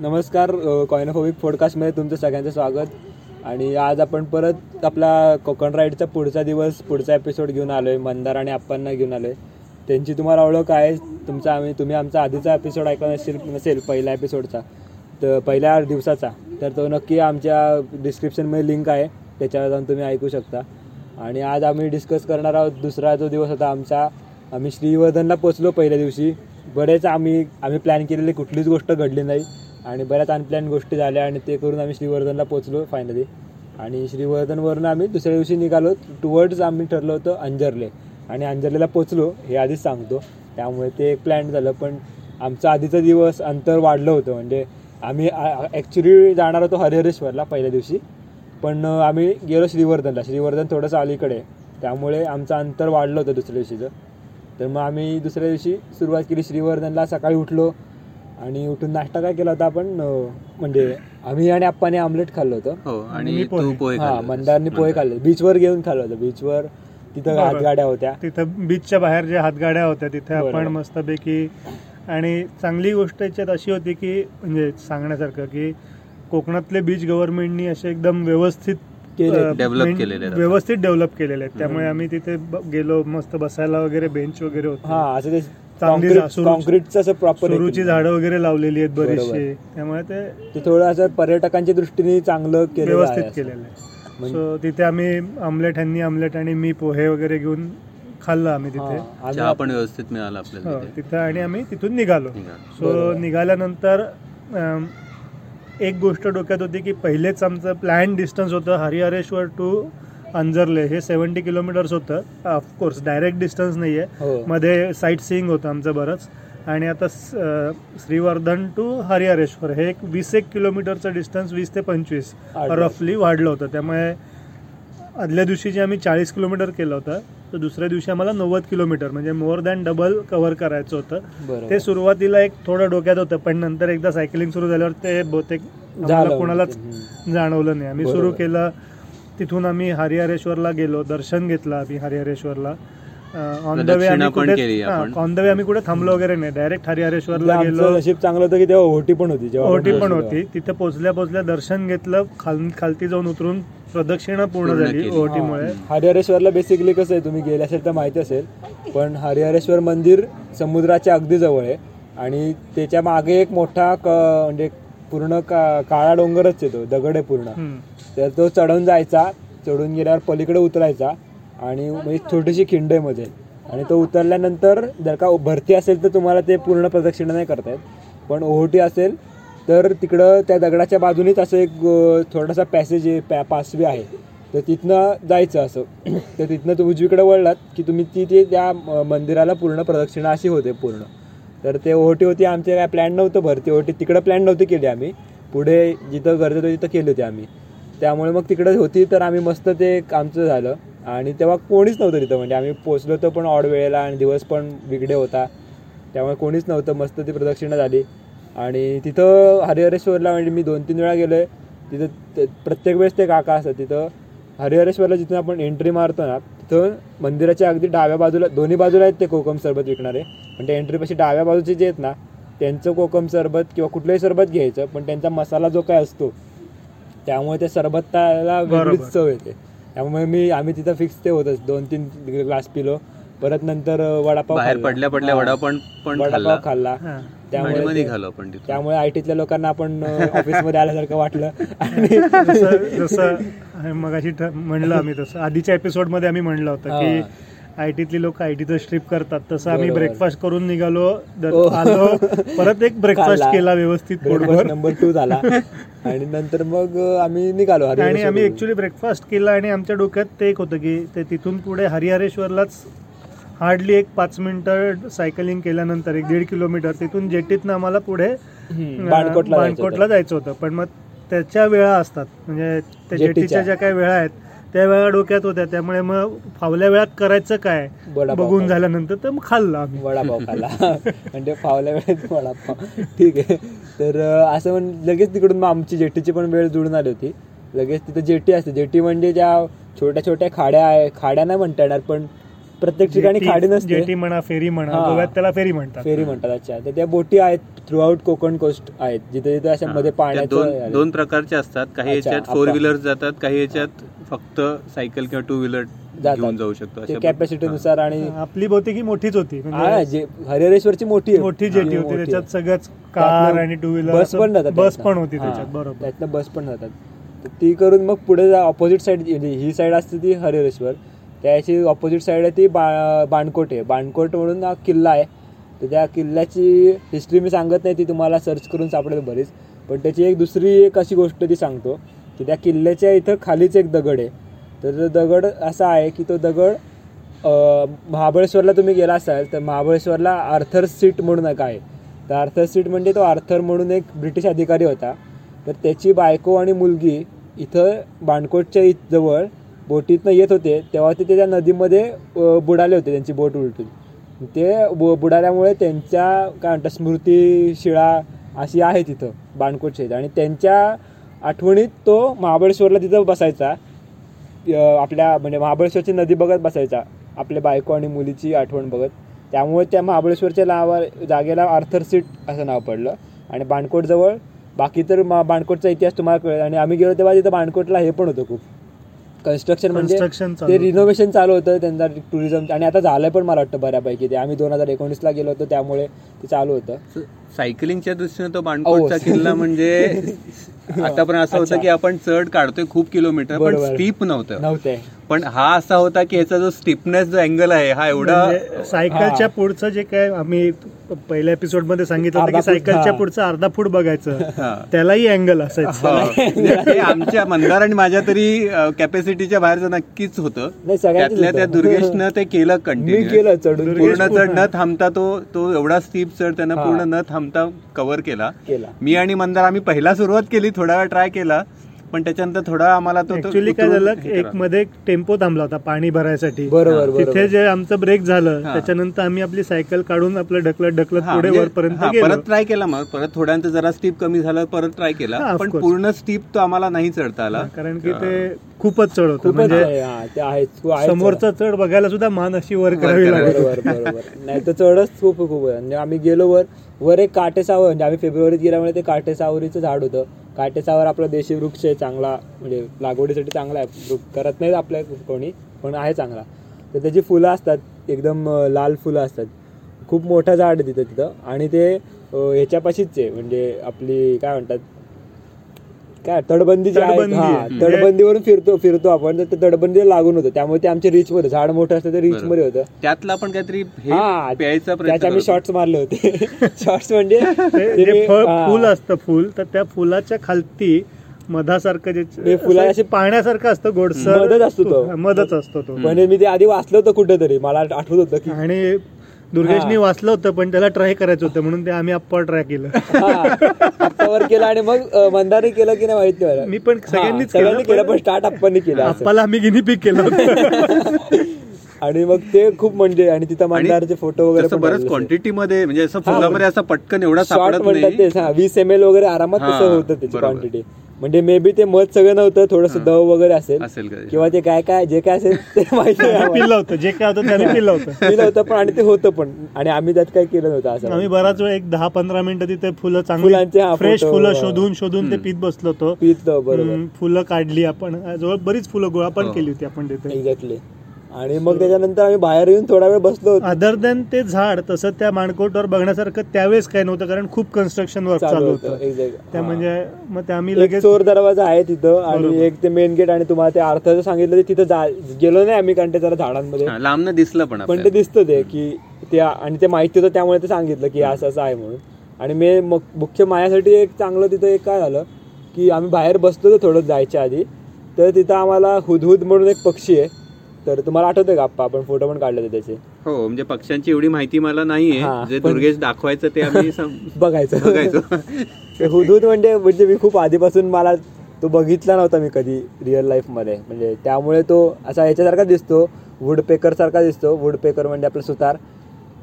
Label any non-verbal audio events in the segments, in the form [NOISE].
नमस्कार कॉइनोफोबिक पॉडकास्टमध्ये तुमचं सगळ्यांचं स्वागत. आणि आज आपण परत आपला कोकण राईडचा पुढचा दिवस पुढचा एपिसोड घेऊन आलो आहे मंदार आणि आप्पांना घेऊन आलो आहे त्यांची तुम्हाला ओळख आहे तुमचा आम्ही तुम्ही आमचा आधीचा एपिसोड ऐकला नसेल नसेल पहिल्या एपिसोडचा तर पहिल्या दिवसाचा. तर तो नक्की आमच्या डिस्क्रिप्शनमध्ये लिंक आहे त्याच्यावर जाऊन तुम्ही ऐकू शकता. आणि आज आम्ही डिस्कस करणार आहोत दुसरा जो दिवस होता आमचा आम्ही श्रीवर्धनला पोचलो पहिल्या दिवशी. बरेच आम्ही आम्ही प्लॅन केलेली कुठलीच गोष्ट घडली नाही. आणि बऱ्याच अनप्लॅन गोष्टी झाल्या आणि ते करून आम्ही श्रीवर्धनला पोचलो फायनली आणि श्रीवर्धनवरनं आम्ही दुसऱ्या दिवशी निघालो टुवर्ड्स आम्ही ठरलं होतं अंजरले. आणि अंजरलेला पोचलो हे आधीच सांगतो. त्यामुळे ते एक प्लॅन झालं पण आमचा आधीचा दिवस अंतर वाढलं होतं. म्हणजे आम्ही ॲक्च्युली जाणार होतो हरिहरेश्वरला पहिल्या दिवशी. पण आम्ही गेलो श्रीवर्धनला. श्रीवर्धन थोडंसं अलीकडे. त्यामुळे आमचं अंतर वाढलं होतं दुसऱ्या दिवशीचं. तर मग आम्ही दुसऱ्या दिवशी सुरुवात केली. श्रीवर्धनला सकाळी उठलो. आणि उठून नाश्ता काय केला होता आपण? म्हणजे आम्ही आणि आप्पाने आमलेट खाल्लं होतं. हो आणि हा खाल्ले. मंदारनी पोहे खाल्ले. बीचवर घेऊन खाल्लं होतं. बीचवर तिथं. हातगाड्या होत्या. तिथं बीचच्या बाहेर ज्या हातगाड्या होत्या तिथे. आपण मस्तपैकी आणि चांगली गोष्ट याच्यात अशी होती की म्हणजे सांगण्यासारखं की कोकणातले बीच गव्हर्नमेंटनी असे एकदम व्यवस्थित केलेले. व्यवस्थित डेव्हलप केलेले आहेत. त्यामुळे आम्ही तिथे गेलो मस्त बसायला वगैरे बेंच वगैरे हा होते concreteचं असं प्रॉपर सुरूची झाडं वगैरे लावलेली आहेत बरीचशी त्यामुळे ते ते थोडं असं पर्यटकांच्या दृष्टीने चांगलं व्यवस्थित. केलेलं आहे म्हणजे- सो तिथे आम्ही आमलेट ह्यांनी आमलेट आणि मी पोहे वगैरे घेऊन खाल्लं आम्ही तिथे आम्ही चहा पण व्यवस्थित मिळाला आपल्याला हो, तिथे. तिथं आणि आम्ही तिथून निघालो. सो. निघाल्यानंतर एक गोष्ट डोक्यात होती की पहिलेच आमचं प्लॅन डिस्टन्स होतं हरिहरेश्वर टू अंजरले हे सेवन्टी किलोमीटर्स होतं. ऑफकोर्स डायरेक्ट डिस्टन्स नाही आहे मध्ये साईट सीईंग होतं आमचं बरंच. आणि आता श्रीवर्धन टू हरिहरेश्वर हे एक वीस एक किलोमीटरचं डिस्टन्स वीस ते पंचवीस. रफली वाढलं होतं. त्यामुळे आदल्या दिवशी जे आम्ही चाळीस किलोमीटर केलं होतं तर दुसऱ्या दिवशी आम्हाला नव्वद किलोमीटर म्हणजे मोर दॅन डबल कव्हर करायचं होतं. ते सुरुवातीला एक थोडं डोक्यात होतं पण नंतर एकदा सायकलिंग सुरू झाल्यावर ते बहुतेक कोणालाच हम्म. जाणवलं नाही. आम्ही सुरू. केलं तिथून आम्ही हरिहरेश्वरला गेलो दर्शन घेतलं आम्ही हरिहरेश्वरला. ऑन द वे आम्ही कुठे. ऑन द वे आम्ही कुठे थांबलो वगैरे नाही. डायरेक्ट हरिहरेश्वरला आमचं गेलो. नशीब चांगलं होतं की तेव्हा ओटी पण होती ओटी पण होती. तिथे पोचल्या पोचल्या दर्शन घेतलं खाल खालती जाऊन उतरून प्रदक्षिणा पूर्ण झाली हा. हरिहरेश्वरला बेसिकली कसं आहे तुम्ही गेले असेल तर माहिती असेल पण हरिहरेश्वर मंदिर समुद्राच्या अगदी जवळ आहे आणि त्याच्यामागे एक मोठा म्हणजे पूर्ण का काळा डोंगरच आहे तो दगड आहे पूर्ण. तर तो चढून जायचा चढून गेल्यावर पलीकडे उतरायचा आणि म्हणजे एक छोटीशी खिंड आहे मध्ये. आणि तो उतरल्यानंतर जर का भरती असेल तर तुम्हाला ते पूर्ण प्रदक्षिणा नाही करता येत. पण ओहोटी असेल तर तिकडं त्या दगडाच्या बाजूनेच असं एक थोडासा पॅसेज आहे पॅ पासवे आहे. तर तिथनं जायचं असं. तर तिथनं तुम्ही उजवीकडे वळलात की तुम्ही ती ते त्या मंदिराला पूर्ण प्रदक्षिणा अशी होते पूर्ण. तर ते ओहोटी होती आमचे काय प्लॅन नव्हतं भरती. ओहोटी तिकडं प्लॅन नव्हती केली आम्ही. पुढे जिथं गरज होती तिथं केली होती आम्ही. त्यामुळे मग तिकडं होती तर आम्ही मस्त ते आमचं झालं. आणि तेव्हा कोणीच नव्हतं तिथं म्हणजे आम्ही पोचलो तर पण ऑड वेळेला आणि दिवस पण बिगडे होता. त्यामुळे कोणीच नव्हतं मस्त ती प्रदक्षिणा झाली. आणि तिथं हरिहरेश्वरला म्हणजे मी दोन तीन वेळा गेलो आहे तिथं प्रत्येक वेळेस ते काका असतात तिथं. हरिहरेश्वरला जिथून आपण एंट्री मारतो ना तिथं मंदिराच्या अगदी डाव्या बाजूला दोन्ही बाजूला आहेत ते कोकम सरबत विकणारे. पण त्या एंट्रीपाशी डाव्या बाजूचे जे आहेत ना त्यांचं कोकम सरबत किंवा कुठलंही सरबत घ्यायचं पण त्यांचा मसाला जो काय असतो त्यामुळे ते सरबताला वेगळीच. चव येते. त्यामुळे मी आम्ही तिथं फिक्स ते होतच. दोन तीन ग्लास पिलो. परत नंतर वडापाव बाहेर. पडल्या पडल्या. वडापाव पण वडापाव खाल्ला. त्यामुळे मध्ये त्यामुळे आय टीतल्या लोकांना आपण ऑफिसमध्ये आल्यासारखं वाटलं. आणि जसं जसं मगाशी ठ- म्हणलं आम्ही तसं. आधीच्या एपिसोडमध्ये आम्ही म्हणलं होतं की आय टीतली लोक आय टीचं स्ट्रीप करतात तसं आम्ही. ब्रेकफास्ट करून निघालो हो. आलो परत एक ब्रेकफास्ट. केला व्यवस्थित नंबर टू झाला आणि नंतर मग आम्ही निघालो आणि आम्ही. ऍक्च्युली ब्रेकफास्ट केला आणि आमच्या डोक्यात ते एक होतं की ते तिथून पुढे हरिहरेश्वरलाच हार्डली एक पाच मिनिटं सायकलिंग केल्यानंतर एक दीड किलोमीटर तिथून जेटीतनं आम्हाला पुढे बाणकोटला जायचं होतं. पण मग त्याच्या वेळा असतात म्हणजे त्या. जेटीच्या ज्या काही वेळा आहेत त्या वेळा डोक्यात होत्या. त्यामुळे मग फावल्या वेळात करायचं काय? बघून. झाल्यानंतर तर मग खाल्लं आम्ही. वडापाव [LAUGHS] खाल्ला. म्हणजे फावल्या वेळेत वडापाव. ठीक आहे. तर असं म्हण लगेच तिकडून मग आमची जेटीची पण वेळ जुळून आली होती. लगेच तिथं जेटी असते. जेटी म्हणजे ज्या छोट्या छोट्या खाड्या आहे खाड्या नाही म्हणता येणार पण प्रत्येक ठिकाणी खाडी नसते. जेटी म्हणा फेरी म्हणा हा. गोव्यात त्याला फेरी म्हणतात. फेरी म्हणतात अच्छा. तर त्या बोटी आहेत थ्रू आउट कोकण कोस्ट आहेत. जिथे जिथे अशा. मध्ये त्या पाण्याचं दोन प्रकारचे असतात. काही याच्यात फोर व्हीलर जातात काही याच्यात फक्त सायकल किंवा टू व्हीलर. घेऊन जाऊ शकतो कॅपॅसिटी नुसार आणि आपली बहुतेक ही मोठीच होती. हा, म्हणजे जे हरिहरेश्वरची मोठी आहे. मोठी जेटी होती त्याच्यात आहे. सगळंच कार आणि टू व्हीलर बस पण जातात बस. पण होती हा, त्याच्यात बरोबर. त्यातनं बस पण जातात. ती करून मग पुढे ऑपोजिट साईड म्हणजे ही साईड असते ती हरिहरेश्वर. त्याची ऑपोजिट साईड आहे ती बा बाणकोट आहे. बाणकोट म्हणून हा किल्ला आहे. तर त्या किल्ल्याची हिस्ट्री मी सांगत नाही ती तुम्हाला सर्च करून सापडेल बरीच. पण त्याची एक दुसरी एक अशी गोष्ट ती सांगतो की त्या किल्ल्याच्या इथं खालीच एक दगड आहे. तर तो दगड असा आहे की तो दगड महाबळेश्वरला तुम्ही गेला असाल तर महाबळेश्वरला आर्थर सीट म्हणून एक आहे. तर आर्थर सीट म्हणजे तो आर्थर म्हणून एक ब्रिटिश अधिकारी होता. तर त्याची बायको आणि मुलगी इथं बाणकोटच्या इत जवळ बोटीतनं येत होते तेव्हा ते त्या नदीमध्ये बुडाले होते त्यांची बोट उलटून. ते बु बुडाल्यामुळे त्यांच्या काय म्हणतात स्मृती शिळा अशी आहे तिथं बाणकोट शेत आणि त्यांच्या आठवणीत तो महाबळेश्वरला तिथं बसायचा. आपल्या म्हणजे महाबळेश्वरची नदी बघत बसायचा. आपल्या बायको आणि मुलीची आठवण बघत. त्यामुळे त्या महाबळेश्वरच्या नावा जागेला आर्थर सीट असं नाव पडलं. आणि बाणकोटजवळ बाकी तर मा- बाणकोटचा इतिहास तुम्हाला कळेल. आणि आम्ही गेलो तेव्हा तिथं बाणकोटला हे पण होतं खूप. कन्स्ट्रक्शन म्हणजे Construction चालू ते होतं. रिनोव्हेशन चालू होतं त्यांचा टुरिझम आणि आता झालंय पण मला वाटतं बऱ्यापैकी ते आम्ही दोन हजार एकोणीसला गेलो होतो त्यामुळे ते चालू होतं सायकलिंगच्या दृष्टीने तो बाणकोटचा अहो. किल्ला म्हणजे [LAUGHS] आतापर्यंत असं होतं अच्छा. की आपण चढ काढतोय खूप किलोमीटर पण बरोबर. स्टीप नव्हतं नव्हते पण हा असा होता की याचा जो स्टिफनेस जो अँगल आहे हा एवढा म्हणजे सायकलच्या हा. पुढचं जे काय आम्ही पहिल्या एपिसोडमध्ये सांगितलं की सायकलच्या. पुढचं अर्धा फूट बघायचं हा. त्यालाही अँगल असायचं हा. म्हणजे आमच्या मंदार आणि माझ्या तरी कॅपॅसिटीच्या बाहेरचं नक्कीच होतं त्यातल्या त्या होतं. दुर्गेशनं ते केलं कंटिन्यू केलं पूर्ण चढ. न थांबता तो तो एवढा स्टीप चढ त्यानं. पूर्ण न थांबता कव्हर केला केला मी आणि मंदार आम्ही पहिला सुरुवात केली थोडा वेळ ट्राय केला पण त्याच्यानंतर थोडा आम्हाला तो ऍक्च्युली काय झालं एक. मध्ये एक टेम्पो थांबला होता पाणी भरायसाठी. बरोबर तिथे जे आमचं ब्रेक झालं. त्याच्यानंतर आम्ही आपली सायकल काढून आपलं ढकलत ढकलत पुढे म्हणजे- वरपर्यंत गेलो. परत ट्राय केला मग. परत थोड्यांत जरा स्टीप कमी झालं परत ट्राय केला. पण. पूर्ण स्टीप तो आम्हाला नाही चढता आला कारण की ते खूपच चढ होतं. म्हणजे हा, समोरचा चढ बघायला सुद्धा मान अशी वर करावी बरोबर बरोबर. नाही तर चढच खूप खूप. म्हणजे आम्ही गेलो वर वर एक काटेसावर म्हणजे आम्ही फेब्रुवारीत गेल्यामुळे ते काटेसावरीचं झाड होतं. काटेसावर आपला देशी वृक्ष आहे चांगला म्हणजे लागवडीसाठी चांगला आहे. वृक्ष करत नाहीत आपल्या कोणी पण आहे चांगला. तर त्याची फुलं असतात एकदम लाल फुलं असतात. खूप मोठं झाड आहे तिथं तिथं. आणि ते ह्याच्यापाशीच आहे म्हणजे आपली काय म्हणतात काय तडबंदी जी आहे तटबंदी हा आहे. म्हणजे- तडबंदीवरून फिरतो फिरतो आपण तर ते तडबंदी लागून होतं त्यामुळे ते आमच्या रीच मध्ये झाड मोठं असतं ते रीच. मध्ये होतं त्यातला पण काहीतरी हे हा प्यायचा त्याचे प्रयत्न आम्ही करतो. शॉर्ट्स मारले होते [LAUGHS] शॉर्ट्स म्हणजे ते जे ते- फळ हा. फुल असतं फुल तर त्या फुलाच्या खालती मधासारखं जे ते फुलं असं पाण्यासारखं असतं गोडसर मधच असतो तो. मधच असतो तो म्हणजे मी ते आधी वाचलं होतं कुठेतरी मला आठवत होतं की आणि दुर्गेशनी. वाचलं होतं पण त्याला ट्राय करायचं होतं म्हणून ते आम्ही अप्पा ट्राय केलं आप्पावर केलं आणि मग अं, मंदारने केलं की नाही माहीत नाही मला. मी पण सगळ्यांनीच सगळ्यांनी केलं, केलं पण- स्टार्ट आप्पांनी केलं. अप्पाला आम्ही गिनी पिक केलं [LAUGHS] आणि मग ते खूप म्हणजे आणि तिथं आणि मंदारचे फोटो वगैरे बरंच. क्वांटिटी मध्ये म्हणजे असं फुलामध्ये असं पटकन एवढा शॉर्ट सापडत म्हणतात नाही ते वीस एम एल वगैरे आरामात तसं होतं त्याची. क्वांटिटी म्हणजे मे बी ते मध सगळं नव्हतं थोडस दव वगैरे असेल. किंवा ते काय काय जे काय असेल ते माहिती. [LAUGHS] पिल्लं होतं जे काय होतं त्याने [LAUGHS] पिल्लं होतं. केलं होतं पण आणि ते होतं पण. आणि आम्ही त्यात काय केलं नव्हतं असं. आम्ही बराच वेळ एक दहा पंधरा मिनिटं तिथे फुलं फुलांचे, चांगली फ्रेश फुलं. शोधून शोधून ते पीत बसलो होतो. पितो बरोबर. फुलं काढली आपण. जवळ बरीच फुलं गोळा पण हो. केली होती आपण तिथे. एक्झॅक्टली आणि मग त्याच्यानंतर आम्ही बाहेर येऊन थोडा वेळ बसलो होतो. अदर दॅन ते झाड तसं त्या माणकोटवर बघण्यासारखं त्यावेळेस काय नव्हतं कारण खूप कन्स्ट्रक्शन वर्क चालू होतं त्या म्हणजे मग ते आम्ही एक लगेच चोर दरवाजा आहे तिथं आणि. एक ते मेन गेट आणि तुम्हाला ते अर्थाचं सांगितलं ते तिथं गेलो नाही आम्ही कारण ते जरा झाडांमध्ये. हा, लांबनं दिसलं पण पण ते. दिसतं ते की ते आणि ते माहिती होतं त्यामुळे ते सांगितलं की असं असं आहे म्हणून. आणि मी मग मुख्य माझ्यासाठी एक चांगलं तिथं एक काय झालं की आम्ही बाहेर बसलो होतो थोडं जायच्या आधी. तर तिथं आम्हाला हुदहुद म्हणून एक पक्षी आहे. तर तुम्हाला आठवतंय का? आप्पा आपण फोटो पण काढले होते त्याचे. हो म्हणजे पक्ष्यांची एवढी माहिती मला नाहीये. हा, जे पण- दुर्गेश दाखवायचं ते आम्ही सम- [LAUGHS] बघायचं. बघायचो. [LAUGHS] ते हुदहुद म्हणजे म्हणजे मी खूप आधीपासून मला तो बघितला नव्हता मी कधी रिअलमध्ये. म्हणजे त्यामुळे तो असा ह्याच्यासारखा दिसतो वुडपेकर सारखा दिसतो. वुडपेकर म्हणजे आपला सुतार.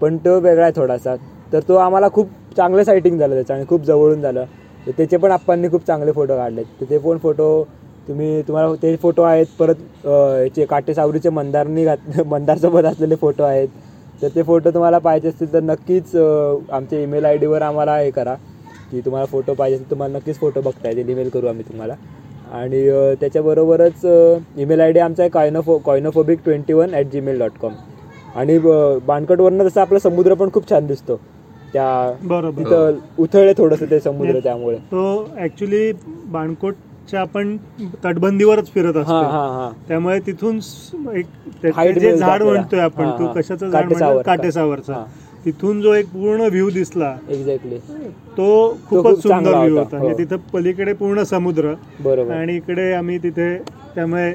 पण तो वेगळा आहे थोडासा. तर तो आम्हाला खूप चांगलं सायटिंग झालं त्याचं आणि खूप जवळून झालं. तर त्याचे पण आप्पांनी खूप चांगले फोटो काढलेत. तर ते पण फोटो तुम्ही तुम्हाला ते फोटो आहेत परत याचे काटेसावरीचे मंदारनी घात [LAUGHS] मंदारसोबत असलेले फोटो आहेत. तर ते फोटो तुम्हाला पाहिजे असतील तर नक्कीच आमच्या ईमेल आय डीवर आम्हाला हे करा की तुम्हाला फोटो पाहिजे असेल तुम्हाला नक्कीच फोटो बघता येतील ईमेल करू आम्ही तुम्हाला. आणि त्याच्याबरोबरच ईमेल आय डी आमचा आहे कॉयनोफो coinophobic twenty one at Gmail dot com. आणि बाणकटवरनं तसं आपला समुद्र पण खूप छान दिसतो. त्या बरोबर. तिथं उथळले थोडंसं ते समुद्र त्यामुळे. तो ऍक्च्युली बाणकोटच्या आपण तटबंदीवरच फिरत असतो हा हा त्यामुळे तिथून एक जे झाड. म्हणतोय आपण तू. कशाचं झाड. म्हणतो काटेसावरचा. तिथून जो एक पूर्ण व्ह्यू दिसला एक्झॅक्टली तो खूपच खूप सुंदर व्ह्यू होता. म्हणजे हो. तिथं पलीकडे पूर्ण समुद्र आणि इकडे आम्ही तिथे त्यामुळे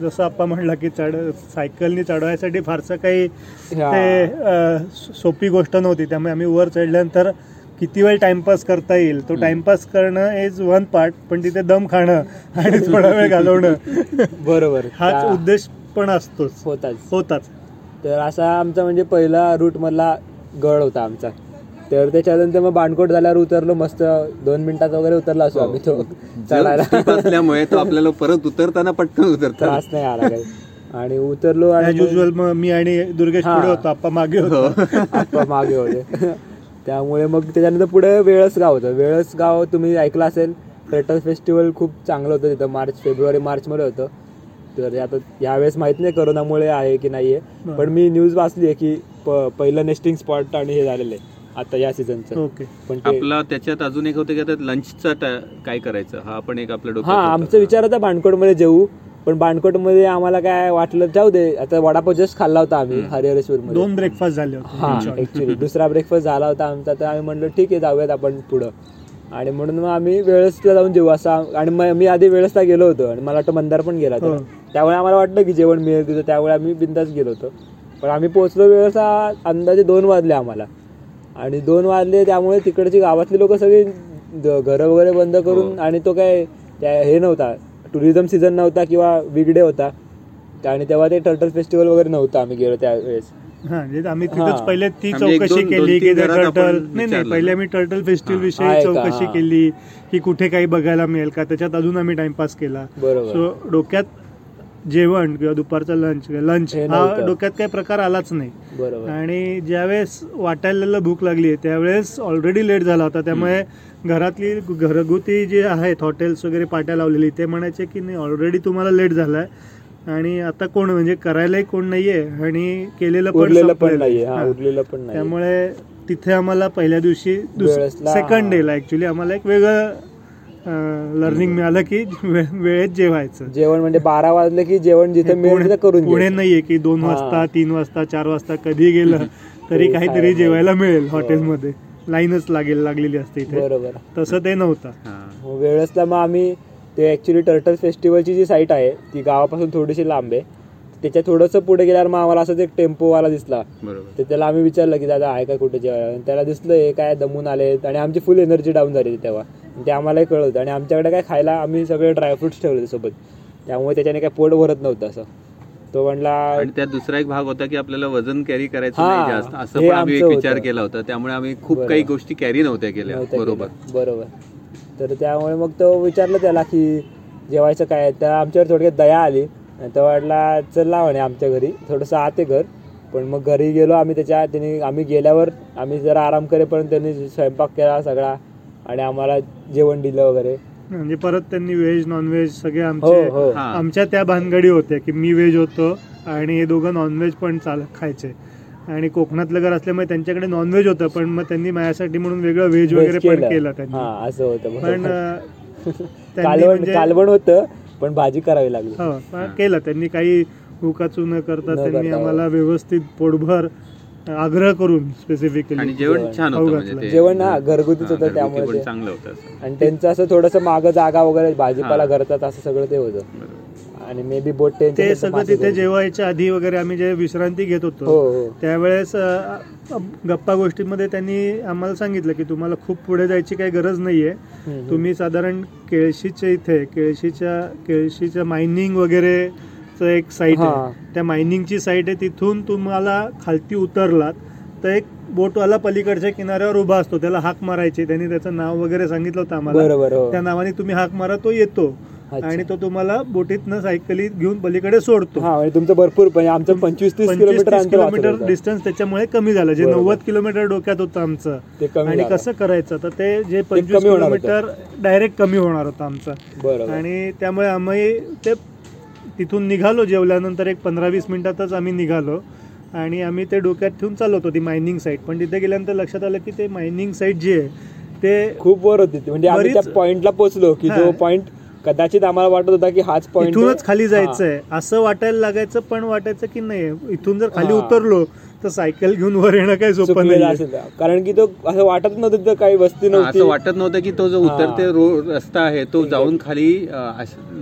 जसं आपण म्हणला की चढ सायकलनी चढवायसाठी फारसं काही. ते सोपी गोष्ट नव्हती त्यामुळे आम्ही वर चढल्यानंतर किती वेळ टाइमपास करता येईल? तो टाइमपास करणं इज वन पार्ट पण तिथे दम खाणं आणि थोडा वेळ घालवणं. बरोबर. हाच उद्देश पण असतोच. होताच. होताच. तर असा आमचा म्हणजे पहिला रूट मधला गड होता आमचा. तर त्याच्यानंतर मग बाणकोट झाल्यावर उतरलो मस्त. दोन मिनिटात वगैरे उतरला असो आम्ही तो. चढायला असल्यामुळे तो आपल्याला परत उतरताना पटकन उतरता. त्रास नाही आला काही. आणि उतरलो आणि युजल मग मी आणि दुर्गेश हा. पुढे होतो. आप्पा मागे होतो. आप्पा मागे होते. त्यामुळे मग त्याच्यानंतर पुढे वेळसगाव होतं. वेळसगाव तुम्ही ऐकलं असेल टर्टल फेस्टिवल खूप चांगलं होतं तिथं. मार्च फेब्रुवारी मार्चमध्ये होतं. तर ते आता यावेळेस माहीत नाही करोनामुळे आहे की नाही आहे. पण मी न्यूज वाचली आहे की पहिलं नेस्टिंग स्पॉट आणि हे झालेलं आहे. आता या सीझनचं ओके. पण आपला त्याच्यात अजून एक होतं की आता लंचचा काय करायचं? हा पण एक आपल्या हा. आमचा विचार होता बाणकोटमध्ये जेऊ. पण बाणकोटमध्ये आम्हाला काय वाटलं जाऊ दे आता वडापाव जस्ट खाल्ला होता आम्ही हरिहरेश्वरमध्ये. दोन ब्रेकफास्ट झाले हा. ऍक्च्युली दुसरा ब्रेकफास्ट झाला होता आमचा तर आम्ही म्हणलं ठीक आहे जाऊयात आपण पुढं. आणि म्हणून मग आम्ही वेळसला जाऊन जेवू असं आणि मग मी आधी वेळसला गेलो होतो आणि मला वाटतं मंदार पण गेला होता. हो. त्यामुळे आम्हाला वाटलं की जेवण मिळेल तिथं त्यावेळी आम्ही बिंदास गेलो होतो. पण आम्ही पोहोचलो वेळेचा अंदाजे दोन वाजले आम्हाला. आणि दोन वाजले त्यामुळे तिकडची गावातली लोक सगळी घरं वगैरे बंद करून आणि तो काय हे नव्हता. टुरिझम सीझन नव्हता किंवा विगडे होता आणि तेव्हा ते टर्टल फेस्टिवल वगैरे नव्हतं आम्ही गेलो त्यावेळेस हा म्हणजे आम्ही. तिथंच पहिले ती चौकशी केली की टर्टल नाही नाही. पहिले आम्ही टर्टल फेस्टिवल विषयी? चौकशी. केली की कुठे काही बघायला मिळेल का त्याच्यात अजून आम्ही टाइमपास केला बरोबर सो डोक्यात जेवण किंवा दुपारचं लंच लंच हे. डोक्यात काही प्रकार आलाच नाही. आणि ज्यावेळेस वाटायला भूक लागली त्यावेळेस ऑलरेडी लेट झाला होता. त्यामुळे घरातली घरगुती जे आहेत हॉटेल्स वगैरे पाट्या लावलेली ते म्हणायचे की नाही ऑलरेडी तुम्हाला लेट झालाय. आणि आता कोण म्हणजे करायलाही कोण नाहीये आणि केलेलं पण पण नाहीये. त्यामुळे तिथे आम्हाला पहिल्या दिवशी सेकंड डेला ऍक्च्युली आम्हाला एक वेगळं लर्निंग मिळालं की वेळेत जेवायचं जेवण म्हणजे बारा वाजले की जेवण जिथे हे मिळेल तिथे करून घ्यायचं. नाहीये की दोन हा. वाजता तीन वाजता चार वाजता कधी गेलं [LAUGHS] तरी ते काहीतरी जेवायला मिळेल हो. हॉटेलमध्ये लाईनच लागेल लागलेली असते इथे बरोबर तसं ते नव्हतं हा. वेळेसला मग आम्ही ते ऍक्च्युली टर्टल फेस्टिवलची जी साईट आहे ती गावापासून थोडीशी लांब आहे त्याच्या थोडंसं पुढे गेल्यावर मग आम्हाला असंच एक टेम्पोवाला दिसला. तर त्याला आम्ही विचारलं की दादा आहे का कुठे जेवायला? त्याला दिसलं हे काय दमून आले आणि आमची फुल एनर्जी डाऊन झाली तेव्हा. आणि ते आम्हालाही कळत आणि आमच्याकडे काय खायला आम्ही सगळे ड्रायफ्रुट्स ठेवले सोबत. त्यामुळे त्याच्याने काय पोट भरत नव्हतं असं. तो म्हणला आणि त्यात दुसरा एक भाग होता की आपल्याला वजन कॅरी करायचं नाही जास्त. असं पण आम्ही एक विचार. केला होता. त्यामुळे आम्ही खूप. काही गोष्टी कॅरी नव्हत्या केल्या. बरोबर. बरोबर. तर त्यामुळे मग तो विचारलं त्याला की जेवायचं काय? त्या आमच्यावर थोडक्यात दया आली. आणि तो वाटला चला म्हणे आमच्या घरी. थोडंसं आत घर. पण मग घरी गेलो आम्ही त्याच्या त्यांनी आम्ही गेल्यावर आम्ही जरा आराम करेपर्यंत त्यांनी स्वयंपाक केला सगळा. आणि आम्हाला जेवण दिलं वगैरे. म्हणजे परत त्यांनी व्हेज नॉनव्हेज सगळे हो आमचे हो. हा. आमच्या त्या भानगडी होत्या की मी व्हेज होतो आणि हे दोघं नॉनव्हेज पण चाल खायचे. आणि कोकणातलं घर असल्यामुळे त्यांच्याकडे नॉनव्हेज होतं पण मग त्यांनी माझ्यासाठी म्हणून वेगळं व्हेज वगैरे पण केलं. त्यांनी. हा असं होतं. पण [LAUGHS] कालवण म्हणजे- कालवण होतं. पण भाजी करावी लागली हो केलं त्यांनी काही उकाचू न करता त्यांनी हो. आम्हाला व्यवस्थित पोटभर आग्रह करून स्पेसिफिकली आणि जेवण जेवण. छान. म्हणजे जेवण ना घरगुतीच होतं त्यामुळे चांगलं होतं असं. आणि त्यांचं असं थोडंसं मागं जागा वगैरे भाजीपाला. करतात असं सगळं ते होतं. आणि मे बी बोट ते सगळं तिथे जेवायच्या आधी वगैरे आम्ही जे विश्रांती घेत हो होतो हो त्यावेळेस अ, अ, गप्पा गोष्टींमध्ये त्यांनी आम्हाला सांगितलं की तुम्हाला खूप पुढे जायची काही गरज नाहीये. तुम्ही साधारण केळशीच्या इथे केळशीच्या केळशीच्या मायनिंग वगैरे एक साईट हा. आहे त्या मायनिंगची साईट आहे तिथून तुम्हाला खालती उतरलात तर एक बोटवाला पलीकडच्या किनाऱ्यावर उभा असतो त्याला हाक मारायची. त्यांनी त्याचं नाव वगैरे सांगितलं होतं आम्हाला. हो. त्या नावाने तुम्ही हाक मारा तो येतो. आणि तो तुम्हाला बोटीतनं सायकली घेऊन पलीकडे सोडतो हा म्हणजे तुमचं भरपूर म्हणजे आमचं पंचवीस तीस किलोमीटर किलोमीटर. डिस्टन्स त्याच्यामुळे कमी झालं जे. नव्वद किलोमीटर डोक्यात होतं आमचं आणि. कसं करायचं तर ते जे पंचवीस. किलोमीटर डायरेक्ट कमी होणार होतं आमचं आणि त्यामुळे आम्ही ते तिथून निघालो जेवल्यानंतर एक पंधरा वीस मिनिटातच आम्ही निघालो आणि आम्ही ते डोक्यात ठेवून चाललो होतो ती मायनिंग साईट पण तिथे गेल्यानंतर लक्षात आलं की ते मायनिंग साईट जी आहे ते खूप वर होती. म्हणजे आम्ही त्या पॉइंटला पोहोचलो की जो. पॉइंट कदाचित आम्हाला वाटत होता की हाच पॉइंट इथूनच खाली जायचंय. असं वाटायला लागायचं पण वाटायचं की नाही. इथून जर खाली. उतरलो तर सायकल घेऊन वर येणं काही सोपं नाही असेल कारण की तो असं वाटत नव्हतं तिथं काही वस्ती नव्हती असं वाटत नव्हतं की तो जो. उतरते रोड रस्ता आहे तो जाऊन खाली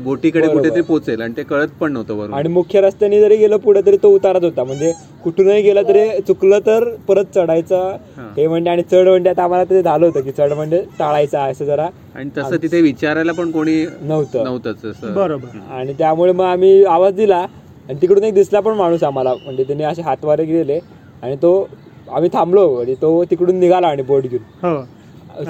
बोटीकडे. कुठेतरी पोहोचेल आणि ते कळत पण नव्हतं आणि मुख्य रस्त्याने जरी गेलो पुढे तरी तो उतारत होता. म्हणजे कुठूनही गेला तरी चुकलं तर परत चढायचं. हा. म्हणजे आणि चढ म्हणजे आता आम्हाला ते झालं होतं की चढ म्हणजे टाळायचं असं जरा. आणि तसं तिथे विचारायला पण कोणी नव्हतं. नव्हतंच असं. बरोबर. आणि त्यामुळे मग आम्ही आवाज दिला. आणि तिकडून एक दिसला पण माणूस आम्हाला. म्हणजे त्यांनी असे हातवारे गेले आणि तो आम्ही थांबलो आणि तो तिकडून निघाला आणि बोट घेऊन. हो.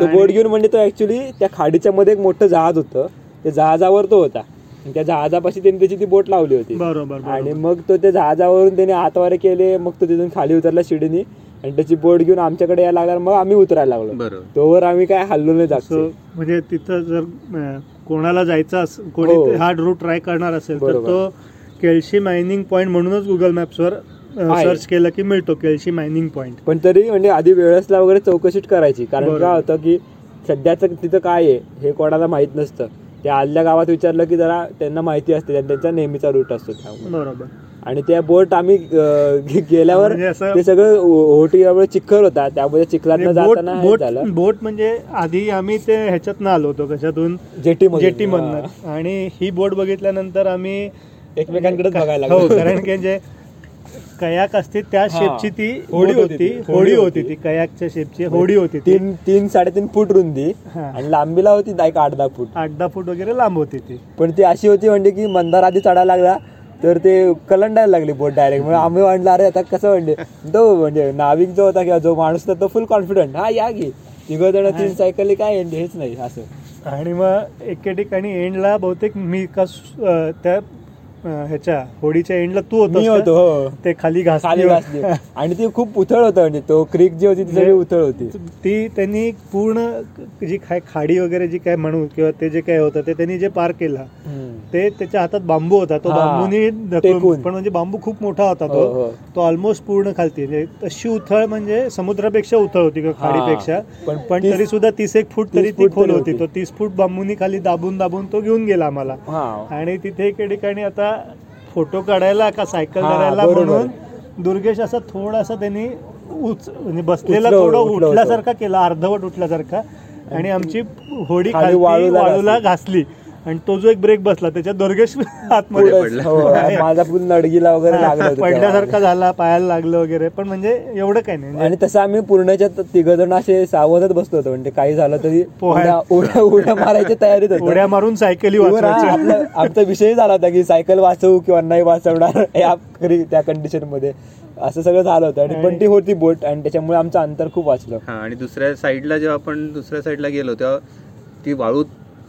तो बोट घेऊन म्हणजे तो ऍक्च्युली त्या खाडीच्या मध्ये एक मोठं जहाज होतं. त्या जहाजावर तो होता. आणि त्या जहाजापाशी त्यांनी त्याची ती बोट लावली होती. बरोबर आणि. मग तो त्या जहाजावरून त्याने हातवारे केले. मग तो तिथून खाली उतरला शिडीनी. आणि त्याची बोट घेऊन आमच्याकडे यायला लागला मग आम्ही उतरायला लागलो. बरोबर. तोवर आम्ही काय हल्लो नाही सो जागतो म्हणजे तिथं जर कोणाला जायचं अस कोणी हो. हा रूट ट्राय करणार असेल तर. तो केळशी मायनिंग पॉईंट म्हणूनच गुगल मॅप्सवर. सर्च केलं की मिळतो केळशी मायनिंग पॉईंट पण तरी म्हणजे आधी वेळेसला वगैरे चौकशी करायची. कारण. काय होतं की सध्याचं तिथं काय आहे हे कोणाला माहीत नसतं. ते आदल्या गावात विचारलं की जरा त्यांना माहिती असते त्यांचा नेहमीचा रूट असतो बरोबर. आणि त्या बोट आम्ही गेल्यावर ते सगळं ओटी चिखल होता. त्यामुळे चिखलात बोट जाताना बोट झालं. बोट म्हणजे आधी आम्ही ते ह्याच्यातनं आलो होतो कशातून? जेटी जेटी मधनं आणि ही बोट बघितल्यानंतर आम्ही एकमेकांकडेच बघायला हो. कारण की जे कयाक असते त्या. शेपची ती होडी होती ती. होडी होती ती कयाकच्या शेपची होडी होती तीन तीन साडेतीन फूट रुंदी. आणि लांबीला होती एक आठ दहा फूट. आठ दहा फूट वगैरे लांब होती ती. पण ती अशी होती म्हणजे की मंदार आधी चढायला लागला तर ते कलंडायला लागली बोट डायरेक्ट म्हणजे आम्ही म्हणलं अरे आता कसं म्हणजे तो म्हणजे नाविक जो होता किंवा जो माणूस होता तो फुल कॉन्फिडंट हा या की. तिघ जण तीन सायकली काय हेच नाही असं. आणि मग एके ठिकाणी एंडला बहुतेक मी का त्या ह्याच्या होडीच्या एंडला तू होतो होतो हो. ते खाली खाली घासली आणि ती खूप उथळ होतं म्हणजे तो क्रिक जी होती ती सगळी उथळ होती. ती त्यांनी पूर्ण जी काय खाडी वगैरे जी काय म्हणू किंवा ते जे काय होतं ते त्यांनी जे पार केलं. ते त्याच्या हातात बांबू होता. तो हा, बांबूनी. पण म्हणजे बांबू खूप मोठा होता हो, तो. हो. तो ऑलमोस्ट पूर्ण खालती. म्हणजे तशी उथळ म्हणजे समुद्रापेक्षा उथळ होती किंवा हा. खाडीपेक्षा. पण पण तरी सुद्धा तीस एक फूट तरी ती खोल होती. तो तीस फूट बांबूनी खाली दाबून दाबून तो घेऊन गेला आम्हाला. हा. आणि तिथे एके ठिकाणी आता फोटो काढायला का सायकल करायला. म्हणून दुर्गेश असा थोडासा त्यांनी उच म्हणजे बसलेला थोडा. उठल्यासारखा केला अर्धवट उठल्यासारखा आणि आमची होडी खाली वाळूला घासली आणि तो जो एक ब्रेक बसला त्याच्यात दुर्गेश आतमध्ये पडला. हो, [LAUGHS] माझा पूल नडगीला वगैरे लागलं. पडल्यासारखा झाला पायाला लागलं वगैरे पण म्हणजे एवढं काही नाही. आणि तसं आम्ही पूर्णच्या तिघ जण असे सावधच बसलो होतो म्हणजे काही झालं तरी पोहाय- उड्या उड्या मारायच्या तयारीत होतो. उड्या मारून सायकली हा आमचा विषय झाला होता की सायकल वाचवू किंवा नाही वाचवणार त्या कंडिशनमध्ये असं सगळं झालं होतं आणि पण ती होती बोट आणि त्याच्यामुळे आमचं अंतर खूप वाचलं. हा आणि दुसऱ्या साईडला जेव्हा आपण दुसऱ्या साईडला गेलो तेव्हा ती वाळू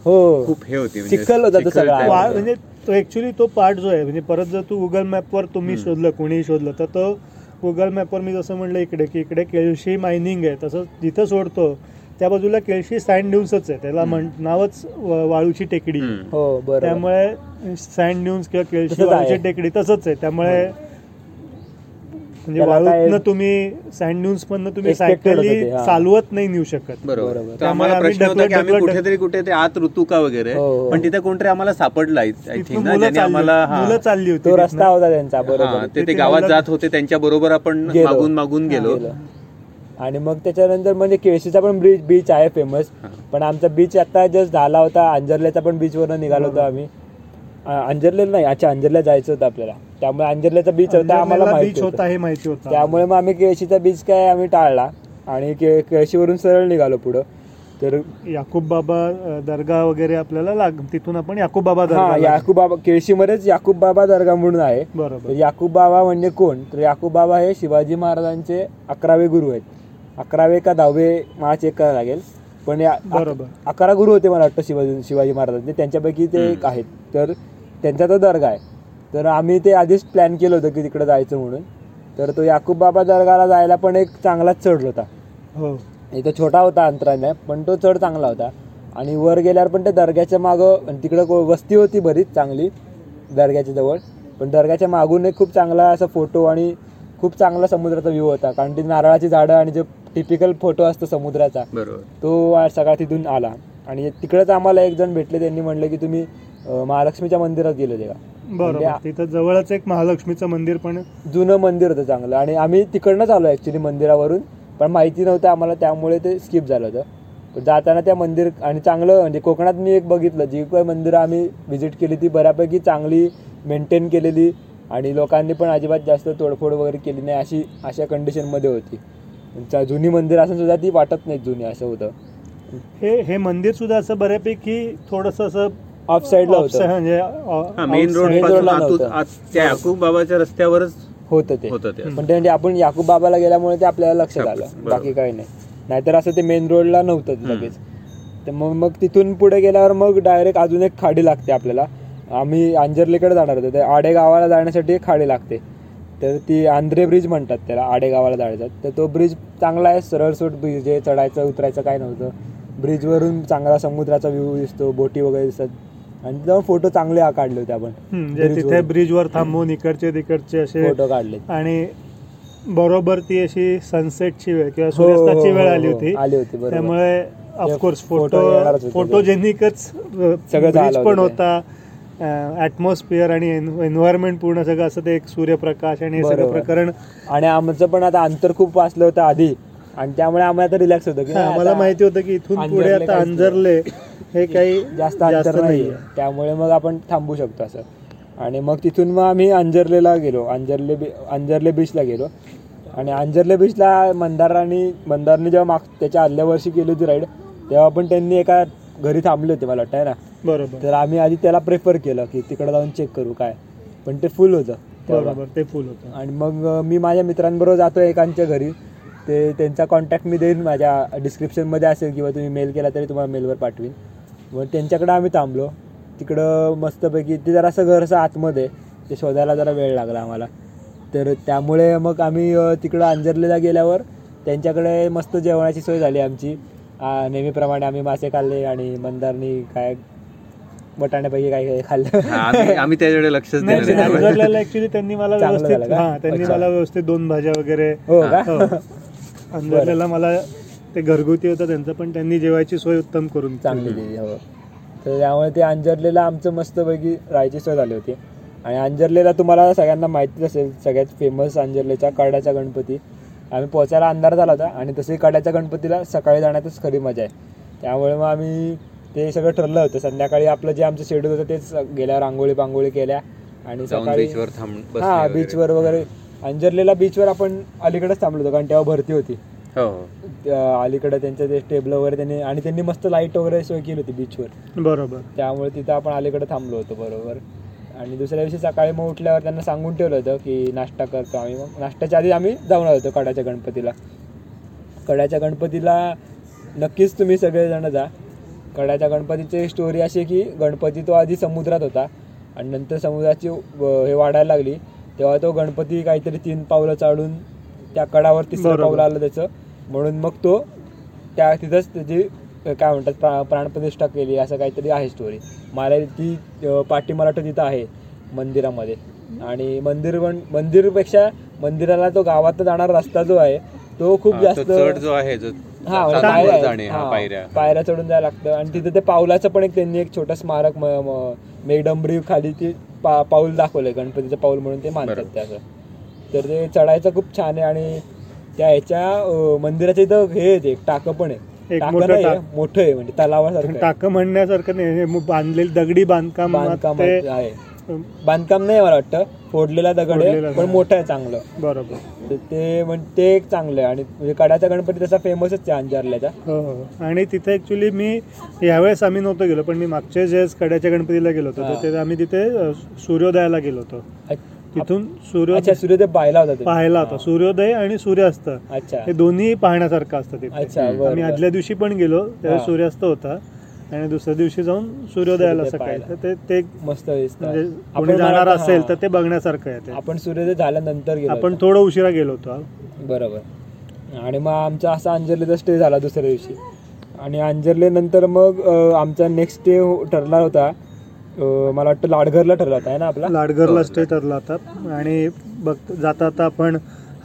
हो खूप हे होती म्हणजे चिखल होता तो चिखल सगळा. type वा- होता. म्हणजे तो ऍक्च्युली तो पार्ट जो आहे म्हणजे परत जर तू गुगल मॅपवर तुम्ही शोधलं कोणीही शोधलं तर तो गुगल मॅपवर मी जसं म्हणलं इकडे की इकडे केळशी मायनिंग आहे तसं जिथं सोडतो त्या बाजूला केळशी सँड ड्यून्सच आहे त्याला म्हण नावच व- वाळूची टेकडी. हम्म. हो बरोबर त्यामुळे सँड ड्यून्स किंवा केळशी तसंच आहे. वाळूची टेकडी तसंच आहे त्यामुळे म्हणजे वाळूतनं तुम्ही सँड ड्यून्स मधनं तुम्ही सायकली. चालवत नाही नेऊ शकत बरोबर त्यामुळे प्रश्न होता की आम्ही कुठेतरी कुठे ते आत ऋतू का वगैरे हो, हो. पण तिथे कोणतरी आम्हाला सापडला आय थिंक आम्हाला हा. चालली होती. रस्ता होता त्यांचा हा, बरोबर ते गावात जात होते त्यांच्या बरोबर आपण. मागून मागून गेलो. आणि मग त्याच्यानंतर म्हणजे केळशीचा पण ब्रिज बीच आहे फेमस हा. पण आमचा बीच आता जस्ट झाला होता अंजरल्याचा पण बीच वरनं निघालो होतो आम्ही अंजरलेला नाही अच्छा अंजरला जायचं होतं आपल्याला त्यामुळे अंजरल्याचा बीच होता आम्हाला बीच होतं. हे माहिती होतं त्यामुळे मग आम्ही केळशीचा बीच काय आम्ही टाळला. आणि के- केळशीवरून सरळ निघालो पुढं. तर याकूब बाबा दर्गा वगैरे आपल्याला लाग तिथून आपण याकूब बाबा हा दर्गा याकूब बाबा केळशीमध्येच याकूब बाबा दर्गा म्हणून आहे. तर बरोबर याकूब बाबा म्हणजे कोण? तर याकूब बाबा हे शिवाजी महाराजांचे अकरावे गुरु आहेत. अकरावे का दहावे मला चेक करायला लागेल. पण या बरोबर. अकरा गुरु होते मला वाटतं शिवाजी शिवाजी महाराजांचे. त्यांच्यापैकी ते एक आहेत. तर त्यांचा तो दर्गा आहे. तर आम्ही ते आधीच प्लॅन केलं होतं की तिकडे जायचं म्हणून. तर तो याकूब बाबा दर्गाला जायला पण एक चांगलाच चढ होता. हो. इथं छोटा होता अंतराने पण तो चढ चांगला होता. आणि वर गेल्यावर पण त्या दर्ग्याच्या मागं आणि तिकडं को- वस्ती होती बरीच चांगली दर्ग्याच्या जवळ. पण दर्ग्याच्या मागून एक खूप चांगला असा फोटो आणि खूप चांगला समुद्राचा व्ह्यू होता. कारण ती नारळाची झाडं आणि जो टिपिकल फोटो असतो समुद्राचा बरोबर. तो सगळा तिथून आला. आणि तिकडंच आम्हाला एक जण भेटले त्यांनी म्हणलं की तुम्ही महालक्ष्मीच्या मंदिरात गेले का? बरोबर. म्हणजे तिथं जवळच एक महालक्ष्मीचं मंदिर पण जुनं मंदिर होतं चांगलं. आणि आम्ही तिकडनंच आलो ॲक्च्युली मंदिरावरून. पण माहिती नव्हतं आम्हाला त्यामुळे ते स्किप झालं होतं. पण जाताना त्या मंदिर आणि चांगलं म्हणजे कोकणात मी एक बघितलं जी काही मंदिरं आम्ही व्हिजिट केली ती बऱ्यापैकी चांगली मेंटेन केलेली. आणि लोकांनी पण अजिबात जास्त तोडफोड वगैरे केली नाही अशी अशा कंडिशनमध्ये होती. जुनी मंदिर असून सुद्धा ती वाटत नाही जुनी असं होतं. हे हे मंदिर सुद्धा असं बऱ्यापैकी थोडस असं ऑफ साईडला होतं. म्हणजे हा मेन रोड main पासून roadला आतून नव्हतं. आत- त्या याकूब बाबाच्या रस्त्यावरच होतं ते. होतं ते. पण ते म्हणजे आपण याकूब बाबाला गेल्यामुळे ते आपल्याला लक्षात आलं. बरोबर. बाकी काही नाही. नाहीतर असं ते मेन रोडला नव्हतं ते लगेच. तर मग मग तिथून पुढे गेल्यावर मग डायरेक्ट अजून एक खाडी लागते आपल्याला. आम्ही अंजर्लीकडे जाणार होतो. ते आडे गावाला जाण्यासाठी एक खाडी लागते. तर ती आंध्रे ब्रिज म्हणतात त्याला आडे गावाला जायचं. तर तो ब्रिज चांगला आहे सरळसूट ब्रिज आहे चढायचं उतरायचं काय नव्हतं. ब्रिजवरून चांगला समुद्राचा व्ह्यू दिसतो बोटी वगैरे दिसतात आणि तिथं फोटो चांगले काढले होते आपण हम्म, जे तिथे ब्रिजवर थांबून इकडचे तिकडचे असे फोटो काढले आणि बरोबर ती अशी सनसेटची वेळ किंवा हो, हो, सूर्यास्ताची वेळ हो, आली हो. होती आली होती. त्यामुळे ऑफकोर्स फोटो. फोटोजेनिकच सगळं पण होतं ऍटमॉस्फिअर आणि एन्व्हायरमेंट पूर्ण सगळं असं ते एक सूर्यप्रकाश आणि हे सगळं. प्रकरण आणि आमचं पण आता अंतर खूप वाचलं होतं आधी आणि त्यामुळे आम्हाला आता रिलॅक्स होतं की आता माहिती होतं की इथून पुढे आता. अंजरले हे काही जास्त अंतर नाही त्यामुळे मग आपण थांबू शकतो असं. आणि मग तिथून मग आम्ही अंजर्लेला गेलो. अंजर्ले बी अंजर्ले बीचला गेलो. आणि अंजर्ले बीचला मंदारांनी मंदारनी जेव्हा माग त्याच्या आदल्या वर्षी केली होती राईड तेव्हा पण त्यांनी एका घरी थांबले होते मला वाटतं आहे ना. बरोबर. तर आम्ही आधी त्याला प्रेफर केलं की तिकडे जाऊन चेक करू काय. पण ते फुल होतं. बरोबर ते फुल होतं. आणि मग मी माझ्या मित्रांबरोबर जातो एकांच्या घरी. ते त्यांचा कॉन्टॅक्ट मी देईन माझ्या डिस्क्रिप्शनमध्ये असेल किंवा तुम्ही मेल केला तरी तुम्हाला मेलवर पाठवीन. मग त्यांच्याकडे आम्ही थांबलो. तिकडं मस्तपैकी ते जरासं घर असं आतमध्ये. ते शोधायला जरा वेळ लागला आम्हाला. तर त्यामुळे मग आम्ही तिकडं अंजरलेला गेल्यावर त्यांच्याकडे मस्त जेवणाची सोय झाली आमची. नेहमीप्रमाणे आम्ही मासे खाल्ले आणि मंदारनी काय बटाण्यापैकी काय काय खाल्लं. हा, आम्ही आम्ही त्याच्याकडे अंजरल्याला ऍक्च्युली त्यांनी मला व्यवस्थित? हा त्यांनी. मला व्यवस्थित दोन भाज्या वगैरे हो का? अंजरलेला मला ते घरगुती होतं त्यांचं पण त्यांनी जेवायची सोय उत्तम करून चांगली दिली हो. तर त्यामुळे ते अंजरलेला आमचं मस्तपैकी राहायची सोय झाली होती. आणि अंजरलेला तुम्हाला सगळ्यांना माहितीच असेल सगळ्यात फेमस अंजरलेचा कड्याचा गणपती. आम्ही पोचायला अंधार झाला होता आणि तसंही कड्याच्या गणपतीला सकाळी जाण्यातच खरी मजा आहे. त्यामुळे मग आम्ही ते सगळं ठरलं होतं. संध्याकाळी आपलं जे आमचं शेड्यूल होतं तेच गेल्या रांगोळी पांगोळी केल्या. आणि सकाळी बीचवर थांब हा वगैरे. बीचवर वगैरे अंजरलेला बीचवर आपण अलीकडेच थांबलो होतो कारण तेव्हा भरती होती. हो. त्या अलीकडे त्यांचं ते टेबल वगैरे त्यांनी आणि त्यांनी मस्त लाइट वगैरे सोय केली होती बीचवर बरोबर. त्यामुळे तिथं आपण अलीकडे थांबलो होतो बरोबर. आणि दुसऱ्या दिवशी सकाळी मग उठल्यावर त्यांना सांगून ठेवलं होतं की नाश्ता करतो आम्ही. मग नाश्त्याच्या आधी आम्ही जाऊन आलो होतो कडाच्या गणपतीला. कडाच्या गणपतीला नक्कीच तुम्ही सगळेजण जा. कडाच्या गणपतीची स्टोरी अशी आहे की गणपती तो आधी समुद्रात होता. आणि नंतर समुद्राची व- हे वाढायला लागली. तेव्हा तो गणपती काहीतरी तीन पावलं चाडून त्या कडावर तिसरं. पावलं आलं त्याचं. म्हणून मग तो त्या तिथंच त्याची काय म्हणतात प्रा प्राणप्रतिष्ठा केली असं काहीतरी आहे स्टोरी मला ती पाठी मराठा तिथं आहे मंदिरामध्ये. आणि मंदिर पण मंदिरपेक्षा मंदिराला तो गावात जाणारा रस्ता जो आहे तो खूप जास्त जो आहे हा म्हणजे चालून पायऱ्या चढून जायला लागतं. आणि तिथे ते पावलाचं पण एक त्यांनी एक छोटं स्मारक मेघडंबरी खाली ती पा पाऊल दाखवलंय गणपतीचं पाऊल म्हणून ते मानतात. त्याचं तर ते चढायचं खूप छान आहे आणि त्या ह्याच्या अं, मंदिराच्या इथं हे आहे एक टाकं पण आहे मोठं आहे, टाक. मोठं आहे म्हणजे तलावासारखं. टाकं म्हणण्यासारखं नाही बांधलेली दगडी बांधकाम आहे बांधकाम नाही मला वाटतं. फोडलेला दगड आहे पण. मोठं आहे चांगलं. बरोबर. ते म्हणजे ते एक चांगलं आहे. आणि म्हणजे कडाचा गणपती तसा फेमसच आहे अंजारल्याचा. हो हो आणि तिथे ऍक्च्युली मी यावेळेस आम्ही नव्हतो गेलो पण मी मागच्या जे कड्याच्या गणपतीला गेलो होतो. हा. तर ते आम्ही तिथे सूर्योदयाला गेलो होतो. तिथून अच्छा सूर्योदय सूर्योदय पाहिला होता? पाहायला होता. हा. सूर्योदय आणि सूर्यास्त. अच्छा. हे दोन्ही पाहण्यासारखं असतं तिथे आम्ही. आदल्या दिवशी पण गेलो हा. सूर्यास्त होता. आणि दुसऱ्या दिवशी जाऊन सूर्योदयाला सूर्योदय सकाळी. तर ते ते मस्त. म्हणजे आपण कोणी जाणार असेल हा. तर ते बघण्यासारखं आहे आपण सूर्योदय झाल्यानंतर गेलो आपण. थोडं उशिरा गेलो होतो बरोबर आणि मग आमचा असा अंजर्लीचा स्टे झाला दुसऱ्या दिवशी आणि अंजर्ली नंतर मग आमचा नेक्स्ट डे ठरला होता मला वाटतं लाडघरला ठरला होता आहे ना आपला लाडघरला हो. स्टे ठरला होता आणि बघ जाता आता आपण